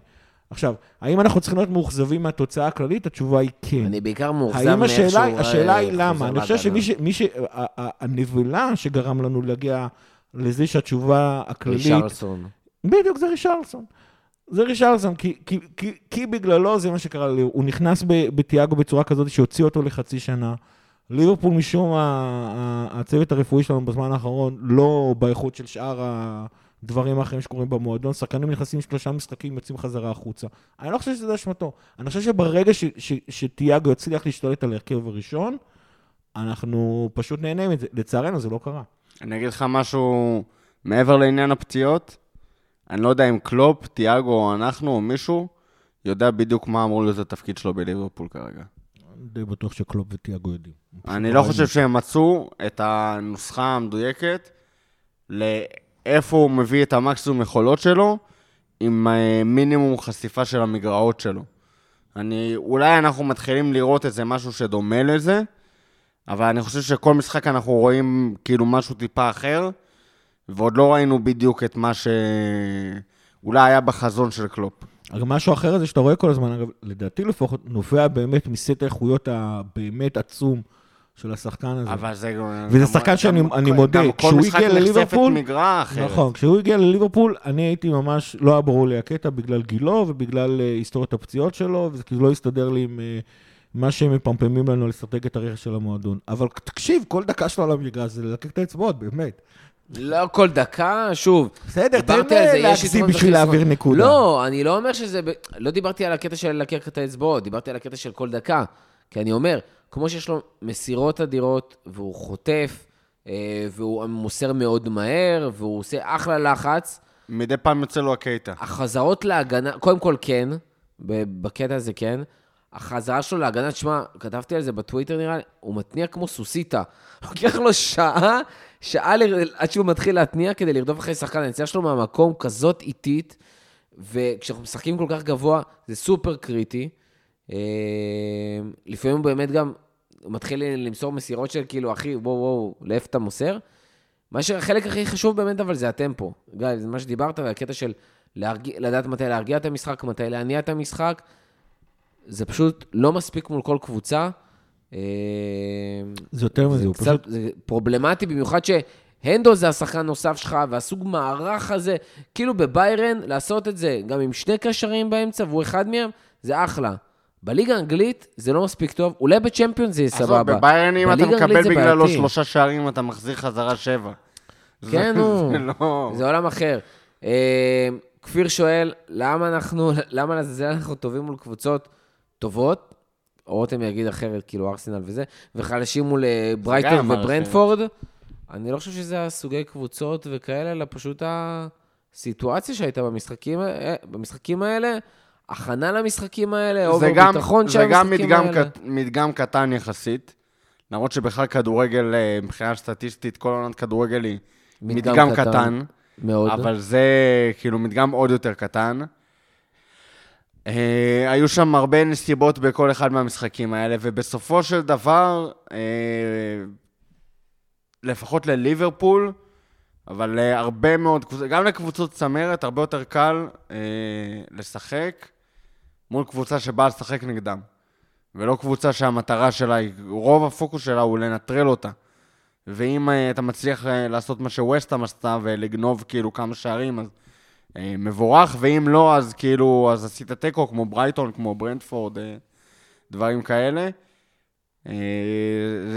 עכשיו, האם אנחנו צריכים להיות מאוכזבים מהתוצאה הכללית? התשובה היא כן. אני בעיקר מאוכזב מאיך שהוא... השאלה, השאלה אה, היא חוזר למה? אני חושב. שמי ש... מי ש... ה- ה- הנבלה שגרם לנו להגיע לזה שהתשובה הכללית... רישרלסון. בדיוק, זה רישרלסון. זה רישרלסון, כי, כי, כי, כי בגללו זה מה שקרה לי. הוא נכנס בתיאגו בצורה כזאת שהוציא אותו לחצי שנה. ליברפול משום ה- הצוות הרפואי שלנו בזמן האחרון לא באיכות של שאר הדברים האחרים שקורים במועדון. שחקנים נכנסים שלושה משחקים, יוצאים חזרה החוצה. אני לא חושב שזה אשמתו. אני חושב שברגע ש, ש, שתיאגו יצליח להשתלט על ההרכב הראשון, אנחנו פשוט נהנה מזה. לצערנו זה לא קרה. אני אגיד לך משהו מעבר לעניין הפציעות. אני לא יודע אם קלופ, תיאגו או אנחנו או מישהו יודע בדיוק מה אמור להיות התפקיד שלו בליברפול כרגע. די בטוח שקלופ ותיאגו יודעים. אני לא חושב שהם מצאו את הנוסחה המדויקת לאיפה הוא מביא את המקסימום יכולות שלו עם אה, מינימום חשיפה של המגרעות שלו. אני, אולי אנחנו מתחילים לראות איזה משהו שדומה לזה, אבל אני חושב שכל משחק אנחנו רואים כאילו משהו טיפה אחר, ועוד לא ראינו בדיוק את מה שאולי היה בחזון של קלופ. משהו אחר זה שאתה רואה כל הזמן, אגב, לדעתי לפחות, נובע באמת מסט האיכויות הבאמת עצום של השחקן הזה. אבל זה... וזה גם- שחקן שאני- גם- אני מודה, גם כל כשהוא משחק הגיע נחשפת לליברפול- מגרעה אחרת. נכון, כשהוא הגיע לליברפול, אני הייתי ממש, לא היה ברור לי הקטע בגלל גילו ובגלל אה, היסטוריית הפציעות שלו, וזה כאילו לא הסתדר לי עם אה, מה שהם מפמפמים לנו על אסטרטגיית הרכש של המועדון. אבל תקשיב, כל דקה שלו על המגרש זה ללקק את האצבעות, באמת. לא כל דקה, שוב. בסדר, תן יש להגזים בשביל. להעביר נקודה. לא, אני לא אומר שזה... לא דיברתי על הקטע של ללקק את האצבעות, דיברתי על הקטע של כל דקה. כי אני אומר, כמו שיש לו מסירות אדירות, והוא חוטף, אה, והוא מוסר מאוד מהר, והוא עושה אחלה לחץ, מדי פעם יוצא לו הקטע. החזרות להגנה, קודם כל כן, בקטע הזה כן. החזרה שלו להגנה, תשמע, כתבתי על זה בטוויטר נראה לי, הוא מתניע כמו סוסיתא. לוקח לו שעה, שעה ל- עד שהוא מתחיל להתניע כדי לרדוף אחרי שחקן. הנסיעה שלו מהמקום כזאת איטית, וכשאנחנו משחקים כל כך גבוה, זה סופר קריטי. אה, לפעמים הוא באמת גם מתחיל למסור מסירות של כאילו, אחי, וואו, וואו, לאיפה אתה מוסר? מה שהחלק הכי חשוב באמת, אבל זה הטמפו. גיא, זה מה שדיברת, והקטע של להרגיע, לדעת מתי להרגיע את המשחק, מתי להניע את המשחק, זה פשוט לא מספיק מול כל קבוצה. אה, זה יותר מזה, זה הוא פשוט... זה פרובלמטי, במיוחד שהנדו זה השחקן נוסף שלך, והסוג מערך הזה, כאילו בביירן, לעשות את זה גם עם שני קשרים באמצע, והוא אחד מהם, זה אחלה. בליגה האנגלית זה לא מספיק טוב, אולי בצ'מפיון זה יהיה עזוב, סבבה. בביירן אם אתה מקבל בגללו. שלושה שערים, אתה מחזיר חזרה שבע. כן, זה- נו. זה לא... זה עולם אחר. אה, כפיר שואל, למה אנחנו, למה לעזאזל אנחנו טובים מול קבוצות טובות? רותם יגיד אחרת, כאילו ארסנל וזה, וחלשים מול אה, ברייטון וברנדפורד. אני לא חושב שזה הסוגי קבוצות וכאלה, אלא פשוט הסיטואציה שהייתה במשחקים, אה, במשחקים האלה, הכנה למשחקים האלה, או זה גם, בביטחון של זה גם המשחקים מדגם, האלה. קט, מדגם קטן יחסית, למרות שבכלל כדורגל, אה, מבחינה סטטיסטית, כל עונת כדורגל היא מדגם מדגם, קטן. קטן, מאוד. אבל זה כאילו מדגם עוד יותר קטן. אה, היו שם הרבה נסיבות בכל אחד מהמשחקים האלה, ובסופו של דבר, אה, לפחות לליברפול, אבל להרבה מאוד גם לקבוצות צמרת, הרבה יותר קל אה, לשחק מול קבוצה שבאה לשחק נגדם. ולא קבוצה שהמטרה שלה רוב הפוקוס שלה הוא לנטרל אותה. ואם אה, אתה מצליח אה, לעשות מה שווסטהאם עשתה ולגנוב כאילו כמה שערים, אז אה, מבורך, ואם לא, אז כאילו, אז עשית תיקו כמו ברייטון, כמו ברנדפורד, דברים כאלה.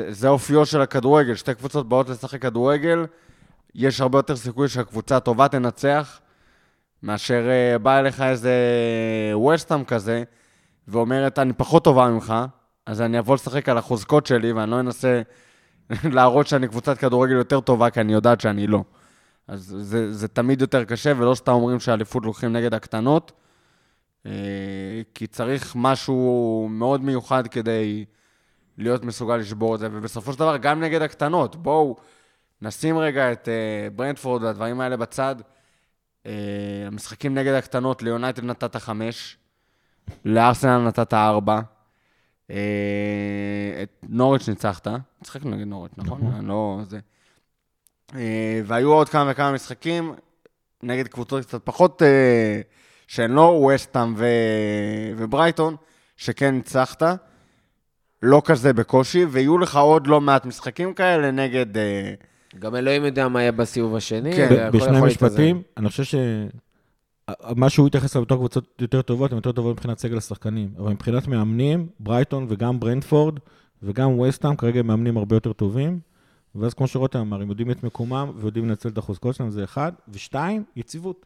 זה אופיו של הכדורגל, שתי קבוצות באות לשחק כדורגל, יש הרבה יותר סיכוי שהקבוצה הטובה תנצח, מאשר אה, בא אליך איזה ווסטהאם כזה, ואומרת, אני פחות טובה ממך, אז אני אבוא לשחק על החוזקות שלי, ואני לא אנסה להראות שאני קבוצת כדורגל יותר טובה, כי אני יודעת שאני לא. אז זה, זה תמיד יותר קשה, ולא סתם אומרים שהאליפות לוקחים נגד הקטנות, אה, כי צריך משהו מאוד מיוחד כדי להיות מסוגל לשבור את זה, ובסופו של דבר, גם נגד הקטנות, בואו נשים רגע את אה, ברנדפורד והדברים האלה בצד. אה, המשחקים נגד הקטנות, ליונייטד נתת חמש, לארסנל נתת ארבע, אה, את נוריץ' ניצחת, משחקנו נגד נוריץ', נכון? נכון. אני לא... זה. אה, והיו עוד כמה וכמה משחקים נגד קבוצות קצת פחות, שהן לא ווסטהאם ו... וברייטון, שכן ניצחת. לא כזה בקושי, ויהיו לך עוד לא מעט משחקים כאלה נגד... גם אלוהים יודע מה יהיה בסיבוב השני. כן, בשני משפטים, אני חושב ש... מה שהוא התייחס אליו בתור קבוצות יותר טובות, הן יותר טובות מבחינת סגל השחקנים. אבל מבחינת מאמנים, ברייטון וגם ברנדפורד וגם וסטהאם, כרגע הם מאמנים הרבה יותר טובים. ואז כמו שרותם אמר, הם יודעים את מקומם ויודעים לנצל את החוזקות שלהם, זה אחד. ושתיים, יציבות.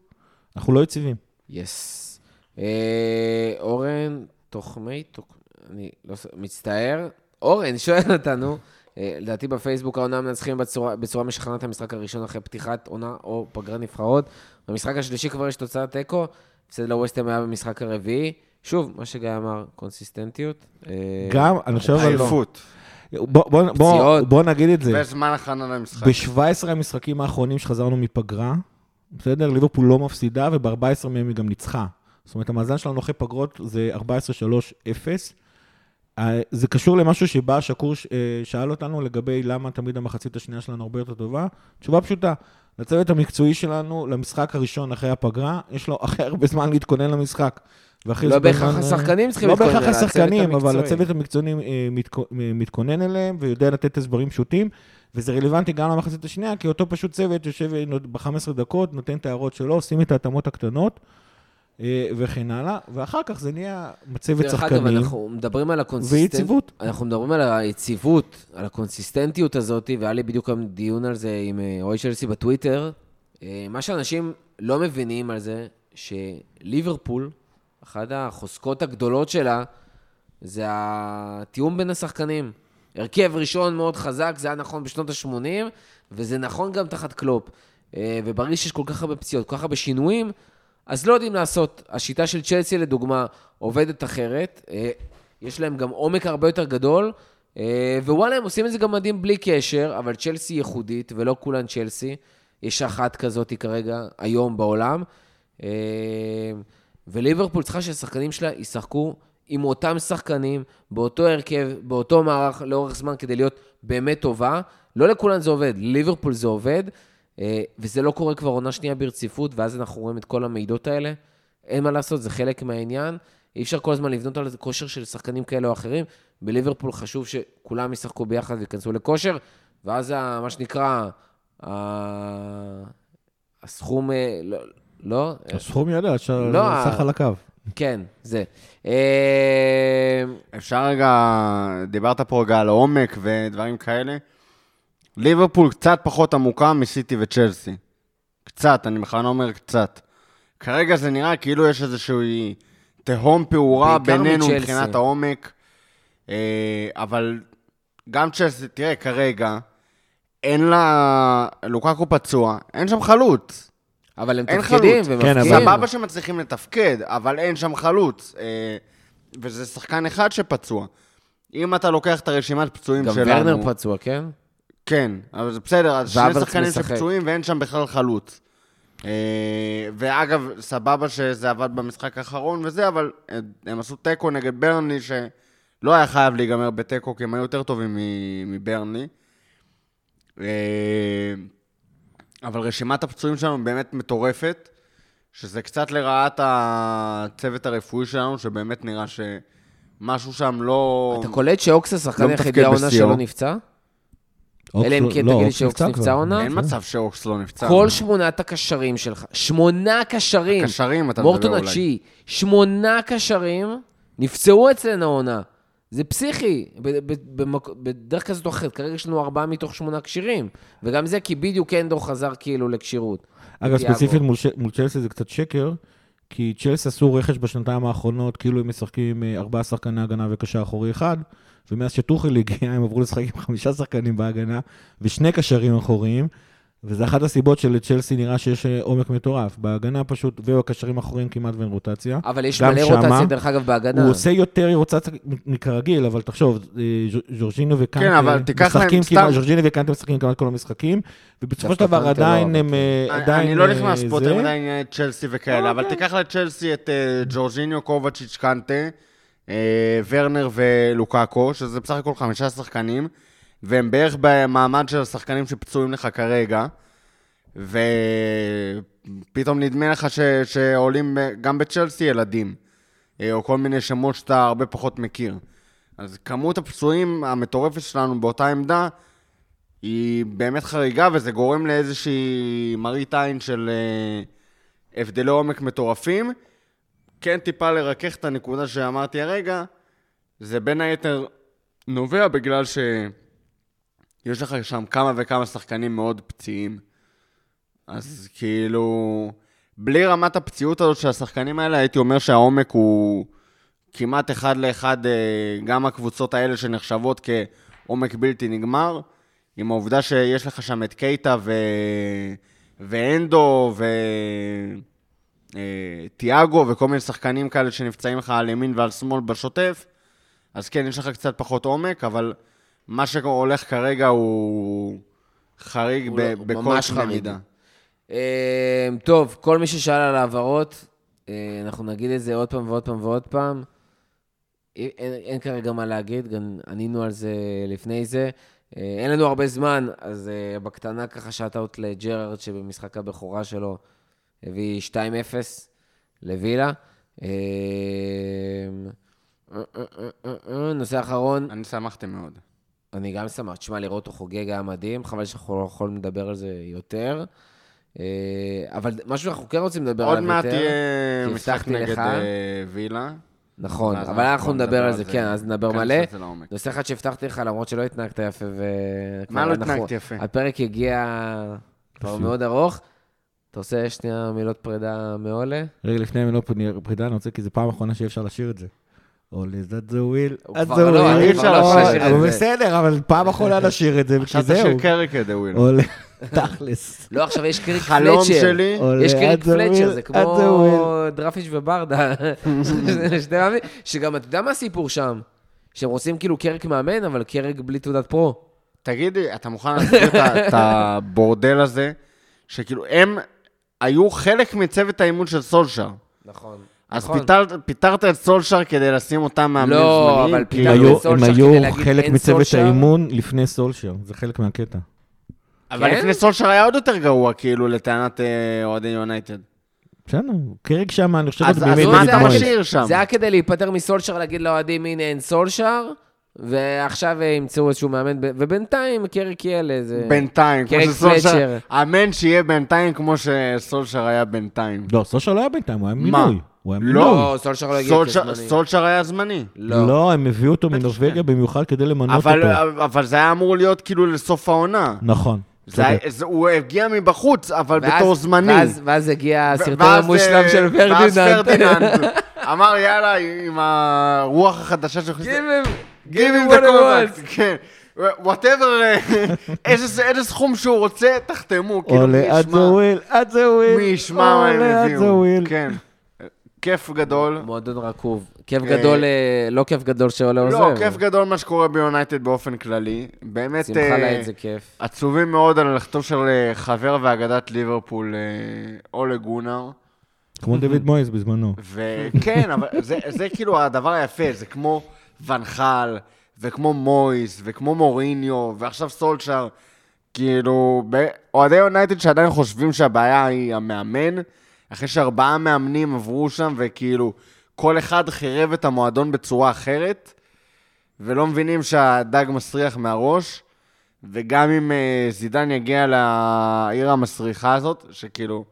אנחנו לא יציבים. יס. אה, אורן תוחמי, תוק- אני לא מצטער. אורן שואל אותנו, לדעתי בפייסבוק העונה מנצחים בצורה, בצורה משכנעת את המשחק הראשון אחרי פתיחת עונה או פגרת נבחרות. במשחק השלישי כבר יש תוצאת תיקו, הפסד לווסטהאם היה במשחק הרביעי. שוב, מה שגיא אמר, קונסיסטנטיות. אה, גם, אני חושב, לא. עייפות. בוא, בוא, בוא, פציעות. בוא נגיד את זה. וזמן הכנה למשחק. ב-17 המשחקים האחרונים שחזרנו מפגרה, בסדר? ליברפול לא מפסידה, וב-14 מהם היא גם ניצחה. זאת אומרת, המאזן שלנו אחרי פגרות זה 14-3-0. אה, זה קשור למשהו שבא שקור אה, שאל אותנו לגבי למה תמיד המחצית השנייה שלנו הרבה יותר טובה. תשובה פשוטה, לצוות המקצועי שלנו, למשחק הראשון אחרי הפגרה, יש לו הכי הרבה זמן להתכונן למשחק. לא זה בהכרח בזמן, אה, השחקנים צריכים לא להתכונן, בהכרח אלא הצוות השחקנים, אבל. הצוות המקצועי אה, מתכו- אה, מתכונן אליהם ויודע לתת הסברים פשוטים, וזה רלוונטי גם למחצית השנייה, כי אותו פשוט צוות יושב אה, ב-15 דקות, נותן את ההערות שלו, עושים את ההתאמות הקטנות אה, וכן הלאה, ואחר כך זה נהיה מצבת דרך אגב, שחקנים אנחנו מדברים על ה consistent... ויציבות. אנחנו מדברים על היציבות, על הקונסיסטנטיות הזאת, והיה לי בדיוק גם דיון על זה עם אה, אוהד צ'לסי בטוויטר. אה, מה שאנשים לא מבינים על זה, שליברפול, אחת החוזקות הגדולות שלה, זה התיאום בין השחקנים. הרכב ראשון מאוד חזק, זה היה נכון בשנות ה-80, וזה נכון גם תחת קלופ. אה, וברגע שיש כל כך הרבה פציעות, כל כך הרבה שינויים, אז לא יודעים לעשות. השיטה של צ'לסי, לדוגמה, עובדת אחרת. אה, יש להם גם עומק הרבה יותר גדול, אה, ווואלה, הם עושים את זה גם מדהים בלי קשר, אבל צ'לסי ייחודית, ולא כולן צ'לסי. יש אחת כזאת כרגע, היום בעולם. אה, וליברפול צריכה שהשחקנים שלה ישחקו עם אותם שחקנים, באותו הרכב, באותו מערך לאורך זמן, כדי להיות באמת טובה. לא לכולן זה עובד, ליברפול זה עובד, וזה לא קורה כבר עונה שנייה ברציפות, ואז אנחנו רואים את כל המידות האלה. אין מה לעשות, זה חלק מהעניין. אי אפשר כל הזמן לבנות על זה כושר של שחקנים כאלה או אחרים. בליברפול חשוב שכולם ישחקו ביחד וייכנסו לכושר, ואז ה- מה שנקרא, ה- הסכום, אה, לא, לא, הסכום ידע, אפשר לא, סך על הקו. כן, זה. אה, אפשר רגע, דיברת פה רגע על עומק ודברים כאלה. ליברפול קצת פחות עמוקה מסיטי וצ'לסי. קצת, אני בכלל אומר קצת. כרגע זה נראה כאילו יש איזושהי תהום פעורה בינינו מצ'לסי. מבחינת העומק. אה, אבל גם צ'לסי, תראה, כרגע, אין לה... לוקקו פצוע, אין שם חלוץ. אבל הם אין תפקידים חלוץ. כן. סבבה שמצליחים לתפקד, אבל אין שם חלוץ. אה, וזה שחקן אחד שפצוע. אם אתה לוקח את הרשימת פצועים גם שלנו... ורנר פצוע, כן? כן, אבל זה בסדר, אז שני שחקנים. שפצועים ואין שם בכלל חלוץ. אה, ואגב, סבבה שזה עבד במשחק האחרון וזה, אבל אה, הם עשו תיקו נגד ברנלי, שלא היה חייב להיגמר בתיקו, כי הם היו יותר טובים מ- מברנלי. אה, אבל רשימת הפצועים שלנו באמת מטורפת, שזה קצת לרעת הצוות הרפואי שלנו, שבאמת נראה שמשהו שם לא... אתה קולט שאוקס השחקן לא היחידי העונה. שלו נפצע? אלא אם כן לא, תגיד לי אוקס שאוקס נפצע. עונה? אין מצב שאוקס לא נפצע. כל שמונת הקשרים שלך, שמונה קשרים, קשרים אתה מדבר מורטון אולי. התשיעי, שמונה קשרים נפצעו אצלנו העונה. זה פסיכי, ב- ב- במק- בדרך כזאת או אחרת. כרגע יש לנו ארבעה מתוך שמונה כשירים. וגם זה כי בדיוק אנדו חזר כאילו לכשירות. אגב. ספציפית מול צ'לסי זה קצת שקר, כי צ'לסי עשו רכש בשנתיים האחרונות, כאילו הם משחקים עם אה, ארבעה שחקני הגנה וקשר אחורי אחד, ומאז שטוחל הגיע, הם עברו לשחק עם חמישה שחקנים בהגנה, ושני קשרים אחוריים, וזה אחת הסיבות שלצ'לסי נראה שיש אה, עומק מטורף. בהגנה פשוט, ובקשרים האחוריים כמעט ואין רוטציה. אבל יש מלא רוטציה, דרך אגב, בהגנה. הוא עושה יותר רוטציה מכרגיל, אבל תחשוב, אה, ז'ורג'ינו וקנטה כן, אבל תיקח להם משחקים סתם- כמעט, ז'ורג'ינו וקנטה משחקים כמעט כל המשחקים, ובסופו של דבר לא, עדיין הם... אבל אה, אני- עדיין... אני לא אה, נכנס פה. יותר מדי צ'לסי וכאלה, אבל. תיקח לצ'לסי את אה, ג'ורג'יניו, קובצ'יץ', קנטה, אה, ורנר ולוקאקו, שזה בסך הכל חמישה שחקנים, והם בערך במעמד של השחקנים שפצועים לך כרגע, ופתאום נדמה לך ש... שעולים גם בצ'לסי ילדים, אה, או כל מיני שמות שאתה הרבה פחות מכיר. אז כמות הפצועים המטורפת שלנו באותה עמדה, היא באמת חריגה, וזה גורם לאיזושהי מראית עין של אה, הבדלי עומק מטורפים. כן טיפה לרכך את הנקודה שאמרתי הרגע, זה בין היתר נובע בגלל שיש לך שם כמה וכמה שחקנים מאוד פציעים. אז כאילו, בלי רמת הפציעות הזאת של השחקנים האלה, הייתי אומר שהעומק הוא כמעט אחד לאחד, אה, גם הקבוצות האלה שנחשבות כעומק בלתי נגמר, עם העובדה שיש לך שם את קייטה ו... ואנדו וטיאגו וכל מיני שחקנים כאלה שנפצעים לך על ימין ועל שמאל בשוטף, אז כן, יש לך קצת פחות עומק, אבל מה שהולך כרגע הוא חריג הוא ב- לא- הוא בכל ממש קנה חריג. מידה. אה, טוב, כל מי ששאל על העברות, אה, אנחנו נגיד את זה עוד פעם ועוד פעם ועוד פעם. אין, אין כרגע מה להגיד, גם ענינו על זה לפני זה. אה, אין לנו הרבה זמן, אז אה, בקטנה ככה שאט-אאוט לג'רארד, שבמשחק הבכורה שלו הביא 2-0 לווילה. אה, נושא אחרון, אני שמחתי מאוד. אני גם שמח. תשמע, לראות אותו חוגג היה מדהים, חבל שאנחנו לא יכולים לדבר על זה יותר. אה, אבל משהו שאנחנו כן רוצים לדבר עוד עליו מעט יותר. יהיה כי משחק הבטחתי נגד. אה, וילה. נכון, אבל אנחנו נדבר על זה, כן, אז נדבר ניכנס מלא. נושא אחד שהבטחתי לך, למרות שלא התנהגת יפה ו... מה לא התנהגתי יפה? הפרק הגיע כבר. מאוד ארוך. אתה עושה שנייה מילות פרידה מעולה? רגע, לפני המילות פרידה, אני רוצה, כי זו פעם אחרונה שאי אפשר לשיר את זה. עולה זת זה וויל, הוא את כבר זה לא, וויל. אי אפשר אוי, לשיר את אבל זה. בסדר, אבל פעם אחרונה לשיר את זה, כי זהו. של קריק דה וויל. עולה, תכלס. לא, עכשיו יש קריק חלום פלצ'ר. שלי, עולה, יש קריק את זה פלצ'ר, זה את כמו. דרפיש וברדה. שגם, אתה יודע מה הסיפור שם? שהם רוצים כאילו קרק מאמן, אבל קרק בלי תעודת פרו. תגידי, אתה מוכן להסביר את ה- את הבורדל הזה? שכאילו, הם היו חלק מצוות האימון של סולשר. נכון. אז נכון. פיטרת- פיטרת את סולשר כדי לשים אותם מאמנים לא, זמניים? אבל כאילו, הם פיטרת היו- את סולשר הם כדי היו להגיד, חלק אין מצוות סולשר? האימון לפני סולשר, זה חלק מהקטע. אבל כן? לפני סולשר היה עוד יותר גרוע, כאילו, לטענת אה, אוהדי יונייטד. בסדר, קרק שם, אני חושב אז- שזה אז בימי מה אתה. משאיר שם? זה היה כדי להיפטר מסולשר, להגיד לאוהדים, הנה אין סולשר, ועכשיו אה, ימצאו איזשהו מאמן, ובינתיים קרק יהיה לאיזה... בינתיים, כמו שסולשר... אמן שיהיה בינתיים כמו שסולשר היה בינתיים. לא, סולשר לא היה בינתיים, הוא היה מה? מינוי. הוא היה לא. מינוי. לא, סולשר לא הגיע סולשר- כזמני. סולשר היה זמני. לא. לא, הם הביאו אותו מנורבגיה במיוחד כדי למנות אותו. אבל זה היה אמור להיות כאילו לסוף העונה. נכון. זה, היה- צודק. זה, הוא הגיע מבחוץ, אבל ואז- בתור זמני. ואז- ואז הגיע ו- הסרטון ואז, המושלם אה, של ואז פרדיננד. פרדיננד אמר, יאללה, עם הרוח החדשה שלך, Give him- Give him what the he wants. כן. וואטאבר, איזה איזה סכום שהוא רוצה, תחתמו. כאילו, מי עולה עד ישמע- זה וויל, עד זה וויל. מי ישמע מה הם עולה עד זה הביאו. וויל. כן. כיף גדול. מועדון רקוב. כיף אה, גדול, אה, לא כיף גדול שעולה עוזב. לא, כיף גדול מה שקורה ביונייטד באופן כללי. באמת שמחה אה, לאיד זה כיף. עצובים מאוד על לכתוב של חבר ואגדת ליברפול, אולה גונר. כמו דויד מויס בזמנו. וכן, אבל זה, זה כאילו הדבר היפה, זה כמו ונחל, וכמו מויס, וכמו מוריניו, ועכשיו סולשר. כאילו, אוהדי יונייטד שעדיין חושבים שהבעיה היא המאמן, אחרי שארבעה מאמנים עברו שם, וכאילו, כל אחד חירב את המועדון בצורה אחרת, ולא מבינים שהדג מסריח מהראש, וגם אם אה, זידן יגיע לעיר המסריחה הזאת, שכאילו,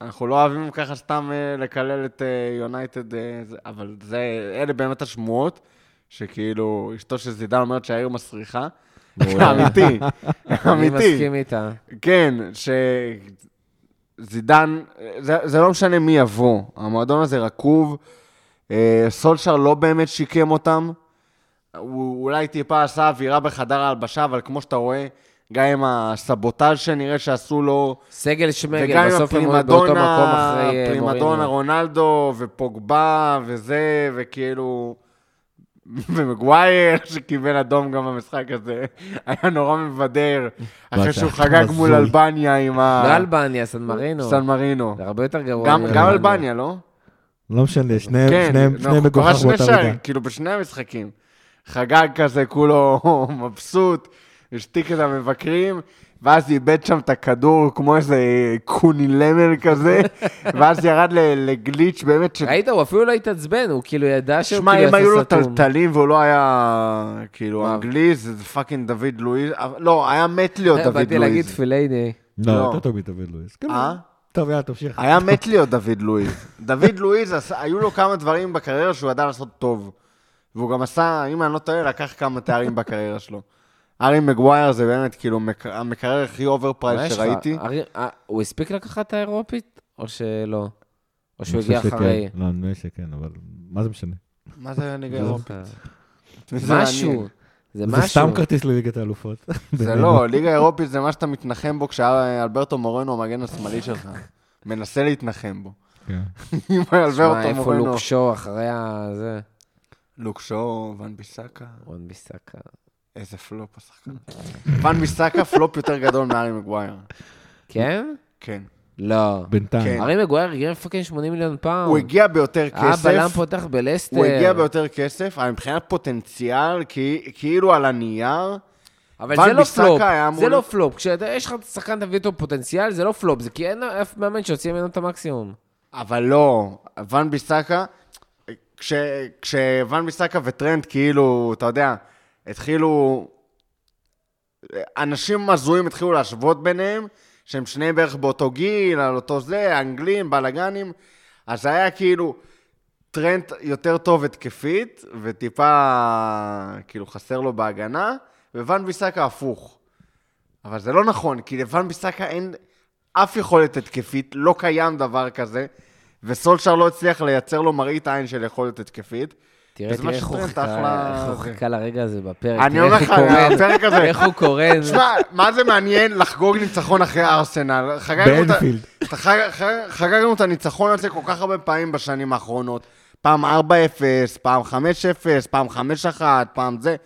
אנחנו לא אוהבים ככה סתם אה, לקלל את אה, יונייטד, אה, זה- אבל זה, אלה באמת השמועות, שכאילו, אשתו של זידן אומרת שהעיר מסריחה. אמיתי, אני אמיתי. מסכים איתה. כן, שזידן, זה, זה לא משנה מי יבוא, המועדון הזה רקוב, אה, סולשר לא באמת שיקם אותם, הוא אולי טיפה עשה אווירה בחדר ההלבשה, אבל כמו שאתה רואה, גם עם הסבוטאז' שנראה שעשו לו, סגל שמגל, וגם עם בסוף הם באותו מקום הפרימדונה, אחרי אה, פרימדונה מוריניו. רונלדו ופוגבה וזה, וכאילו... ומגווייר, שקיבל אדום גם במשחק הזה, היה נורא מבדר, אחרי שהוא חגג מול. אלבניה עם ה... לא אלבניה, סן מרינו. סן מרינו. זה הרבה יותר גרוע. גם אלבניה, לא? לא משנה, שניהם מגוחך שני באותה מידה. כאילו בשני המשחקים. חגג כזה, כולו מבסוט, השתיק את המבקרים, ואז איבד שם את הכדור כמו איזה קונילמר כזה, ואז ירד ל- לגליץ' באמת, ש... ראית, הוא אפילו לא התעצבן, הוא כאילו ידע שהוא שמע, כאילו אם היו לו יעשה סתום. טלטלים והוא לא היה, כאילו? אנגלי, זה פאקינג דוד לואיז, לא, היה מת להיות דוד באתי להגיד לואיז. פילייני. לא, לא. יותר טוב מדוד לואיס. כן, אה? טוב, יאללה, תמשיך. היה מת להיות דוד לואיז. דוד לואיז, היו לו כמה דברים בקריירה שהוא ידע לעשות טוב. והוא גם עשה, אם אני לא טועה, לקח כמה תארים בקריירה שלו. ארי מגווייר זה באמת כאילו מק- המקרר הכי יש לך? שראיתי. ארי- אה, הוא הספיק לקחת את האירופית? או שלא? או שהוא אני הגיע שכן. אחרי? לא, נדמה לי שכן, אבל מה זה משנה? מה זה ליגה אירופית? זוכר. זה משהו. זה משהו. סתם כרטיס לליגת האלופות. זה לא, ליגה אירופית זה מה שאתה מתנחם בו כשאלברטו מורנו המגן השמאלי שלך. מנסה להתנחם בו. כן. אם אלברטו איפה מורנו... לוק שואו אחרי ה... זה? לוק שואו, ון ביסאקה. איזה פלופ השחקן. ון ביסאקה פלופ יותר גדול מארי מגווייר. כן? כן. לא. בינתיים. כן. ארי מגווייר הגיע ל fucking 80 מיליון פעם. הוא הגיע ביותר אה, בלם כסף. פותח בלסטר. הוא הגיע ביותר כסף, אבל מבחינת פוטנציאל, כאילו על הנייר, אבל זה לא פלופ, זה לא פלופ. כשיש לך שחקן תביא אותו פוטנציאל, זה לא פלופ, זה כי אין אף מאמן שיוציא ממנו את המקסימום. אבל לא, ון ביסאקה, כש- כשוון ביסאקה וטרנד כאילו, אתה יודע, התחילו, אנשים הזויים התחילו להשוות ביניהם, שהם שניהם בערך באותו גיל, על אותו זה, אנגלים, מגנים, אז זה היה כאילו טרנד יותר טוב התקפית, וטיפה כאילו חסר לו בהגנה, וואן ביסאקה הפוך. אבל זה לא נכון, כי לוואן ביסאקה אין אף יכולת התקפית, לא קיים דבר כזה, וסולשר לא הצליח לייצר לו מראית עין של יכולת התקפית. תראה, תראה איך הוא חיכה לרגע הזה בפרק. אני אומר איך לך, הפרק הזה, איך הוא קורן. תשמע, מה זה מעניין לחגוג ניצחון אחרי ארסנל? באנפילד. חגגנו את הניצחון הזה כל כך הרבה פעמים בשנים האחרונות. פעם 4-0, פעם 5-0, פעם 5-1, פעם זה.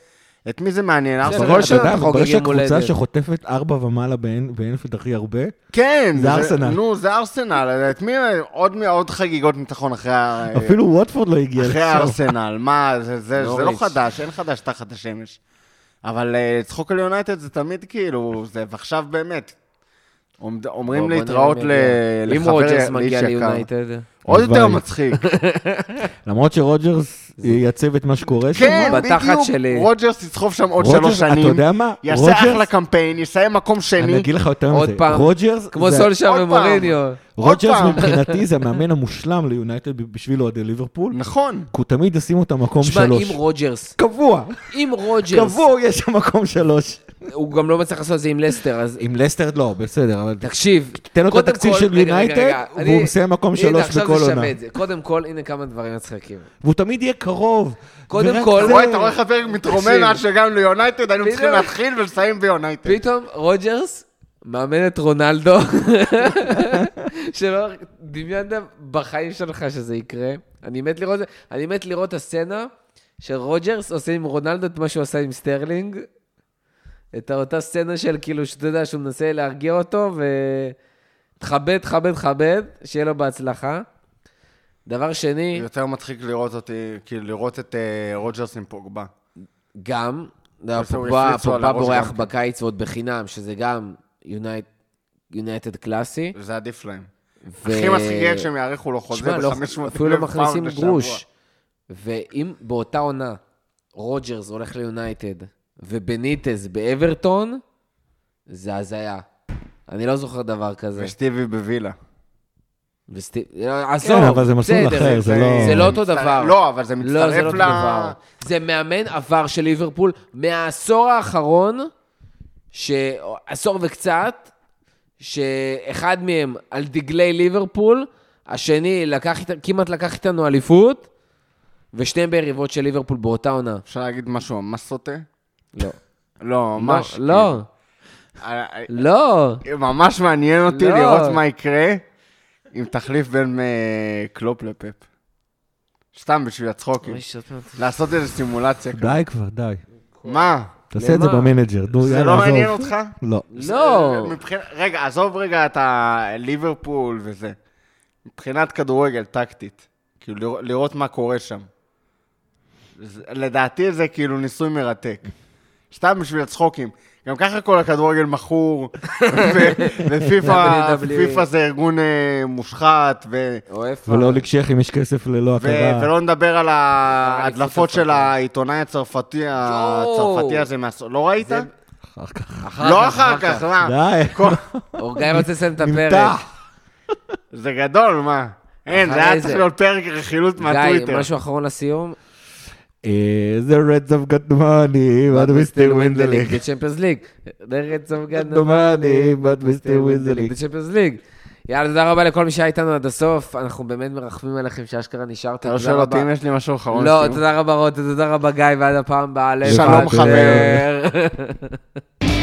את מי זה מעניין? ארסנל? אתה חוגג יום הולדת. שהקבוצה שחוטפת ארבע ומעלה באנ- באנפילד הכי הרבה, כן. זה ארסנל. נו, זה ארסנל. את מי... עוד מי- עוד חגיגות ניצחון אחרי ה- אפילו ווטפורד לא הגיע אחרי. ארסנל. מה, זה- זה זה לא. חדש, אין חדש תחת השמש. אבל אה, צחוק על יונייטד זה תמיד כאילו, זה, ועכשיו באמת. אומרים להתראות נראה ל- מי יגיע. אם לחבר, רוג'רס מגיע. ליונייטד. עוד יותר. מצחיק. למרות שרוג'רס ייצב את מה שקורה שם. כן, בדיוק. רוג'רס יסחוב שם עוד שלוש שנים. אתה יודע מה? יעשה אחלה קמפיין, יסיים מקום אני שני. אגיד לך יותר עוד מזה. פעם. רוג'רס, כמו סולשר עוד ומוריניו. רוג'רס. מבחינתי זה המאמן המושלם ליונייטד בשביל אוהדי ליברפול. נכון. כי הוא תמיד ישים אותם מקום תשמע, שלוש. אם רוג'רס, קבוע, אם רוג'רס, קבוע יש שם מקום שלוש. הוא גם לא מצליח לעשות את זה עם לסטר, אז עם לסטר לא, בסדר, אבל תקשיב. תן לו את התקציב של יונייטד, והוא אני- מסיים מקום הנה, שלוש עכשיו בכל זה עונה. שווה את זה. קודם כל, הנה כמה דברים מצחיקים. והוא תמיד יהיה קרוב. קודם כל- זה- אתה רואה, אתה רואה איך הפרק מתרומם. עד שהגענו ליונייטד, היינו. צריכים להתחיל ולסיים ביונייטד. פתאום רוג'רס מאמן את רונלדו, שלא דמיינת בחיים שלך שזה יקרה. אני מת לראות, אני מת לראות את הסצנה של רוג'רס עושה עם רונלדו את מה שהוא עשה עם סטרלינג. את אותה סצנה של כאילו, שאתה יודע, שהוא מנסה להרגיע אותו, ותכבד, תכבד, תכבד, שיהיה לו בהצלחה. דבר שני, יותר מצחיק לראות אותי, כאילו לראות את אה, רוג'רס עם פוגבה. גם, לא, פוגבה פוגבה בורח כן. בקיץ ועוד בחינם, שזה גם יונייטד קלאסי. זה עדיף להם. ו- הכי מצחיק יהיה כשהם יאריכו לו חוזה תשמע, לא- ב-500 אפילו לא אלף מכניסים פאונד. גרוש. ואם באותה עונה רוג'רס הולך ליונייטד ובניטז באברטון, זה הזיה. אני לא זוכר דבר כזה. וסטיבי בווילה. וסטיב... עזוב, כן, אבל זה מסלול אחר, זה לא- זה לא אותו דבר. לא, אבל זה לא, זה מצטרף לא אותו ל... דבר. זה מאמן עבר של ליברפול מהעשור האחרון, ש... עשור וקצת, שאחד מהם על דגלי ליברפול, השני לקח, כמעט לקח איתנו אליפות, ושניהם ביריבות של ליברפול באותה עונה. אפשר להגיד משהו ממש סוטה? לא. לא, ממש. לא, לא, אה, אה, לא. ממש מעניין אותי לא. לראות מה יקרה אם תחליף בין אה, קלופ לפפ. סתם בשביל הצחוקים. אומרת- לעשות איזו סימולציה. די כבר, די. מה? תעשה את זה? ב-Manager, נו, זה יאללה, לא עזוב. מעניין אותך? לא. לא. רגע, עזוב רגע את הליברפול וזה. מבחינת כדורגל, טקטית. כאילו, לראות- לראות מה קורה שם. זה- לדעתי זה כאילו ניסוי מרתק. סתם בשביל הצחוקים. גם ככה כל הכדורגל מכור, ופיפ"א WWE. פיפ"א זה ארגון אה, מושחת, ו-? ולא לקשיח אם יש כסף ללא הכרה. ולא נדבר על ההדלפות של. העיתונאי הצרפתי, הצרפתי הזה, לא ראית? אחר כך. לא אחר כך, מה? די. כל- אורגאי רוצה לסיים את הפרק. נמתח. זה גדול, מה? אין, זה היה צריך להיות פרק רכילות גיא, מהטוויטר. משהו אחרון לסיום? אה, The Reds have got the money, but we still win the league. The Champions League. The Reds of God the money, but we still win the league. The Champions League. יאללה, תודה רבה לכל מי שהיה איתנו עד הסוף. אנחנו באמת מרחמים עליכם שאשכרה נשארתם. אתה לא תודה שואל רבה. אותי אם יש לי משהו אחרון. לא? תודה רבה רותם, תודה רבה גיא, ועד הפעם הבאה. שלום, לבטר.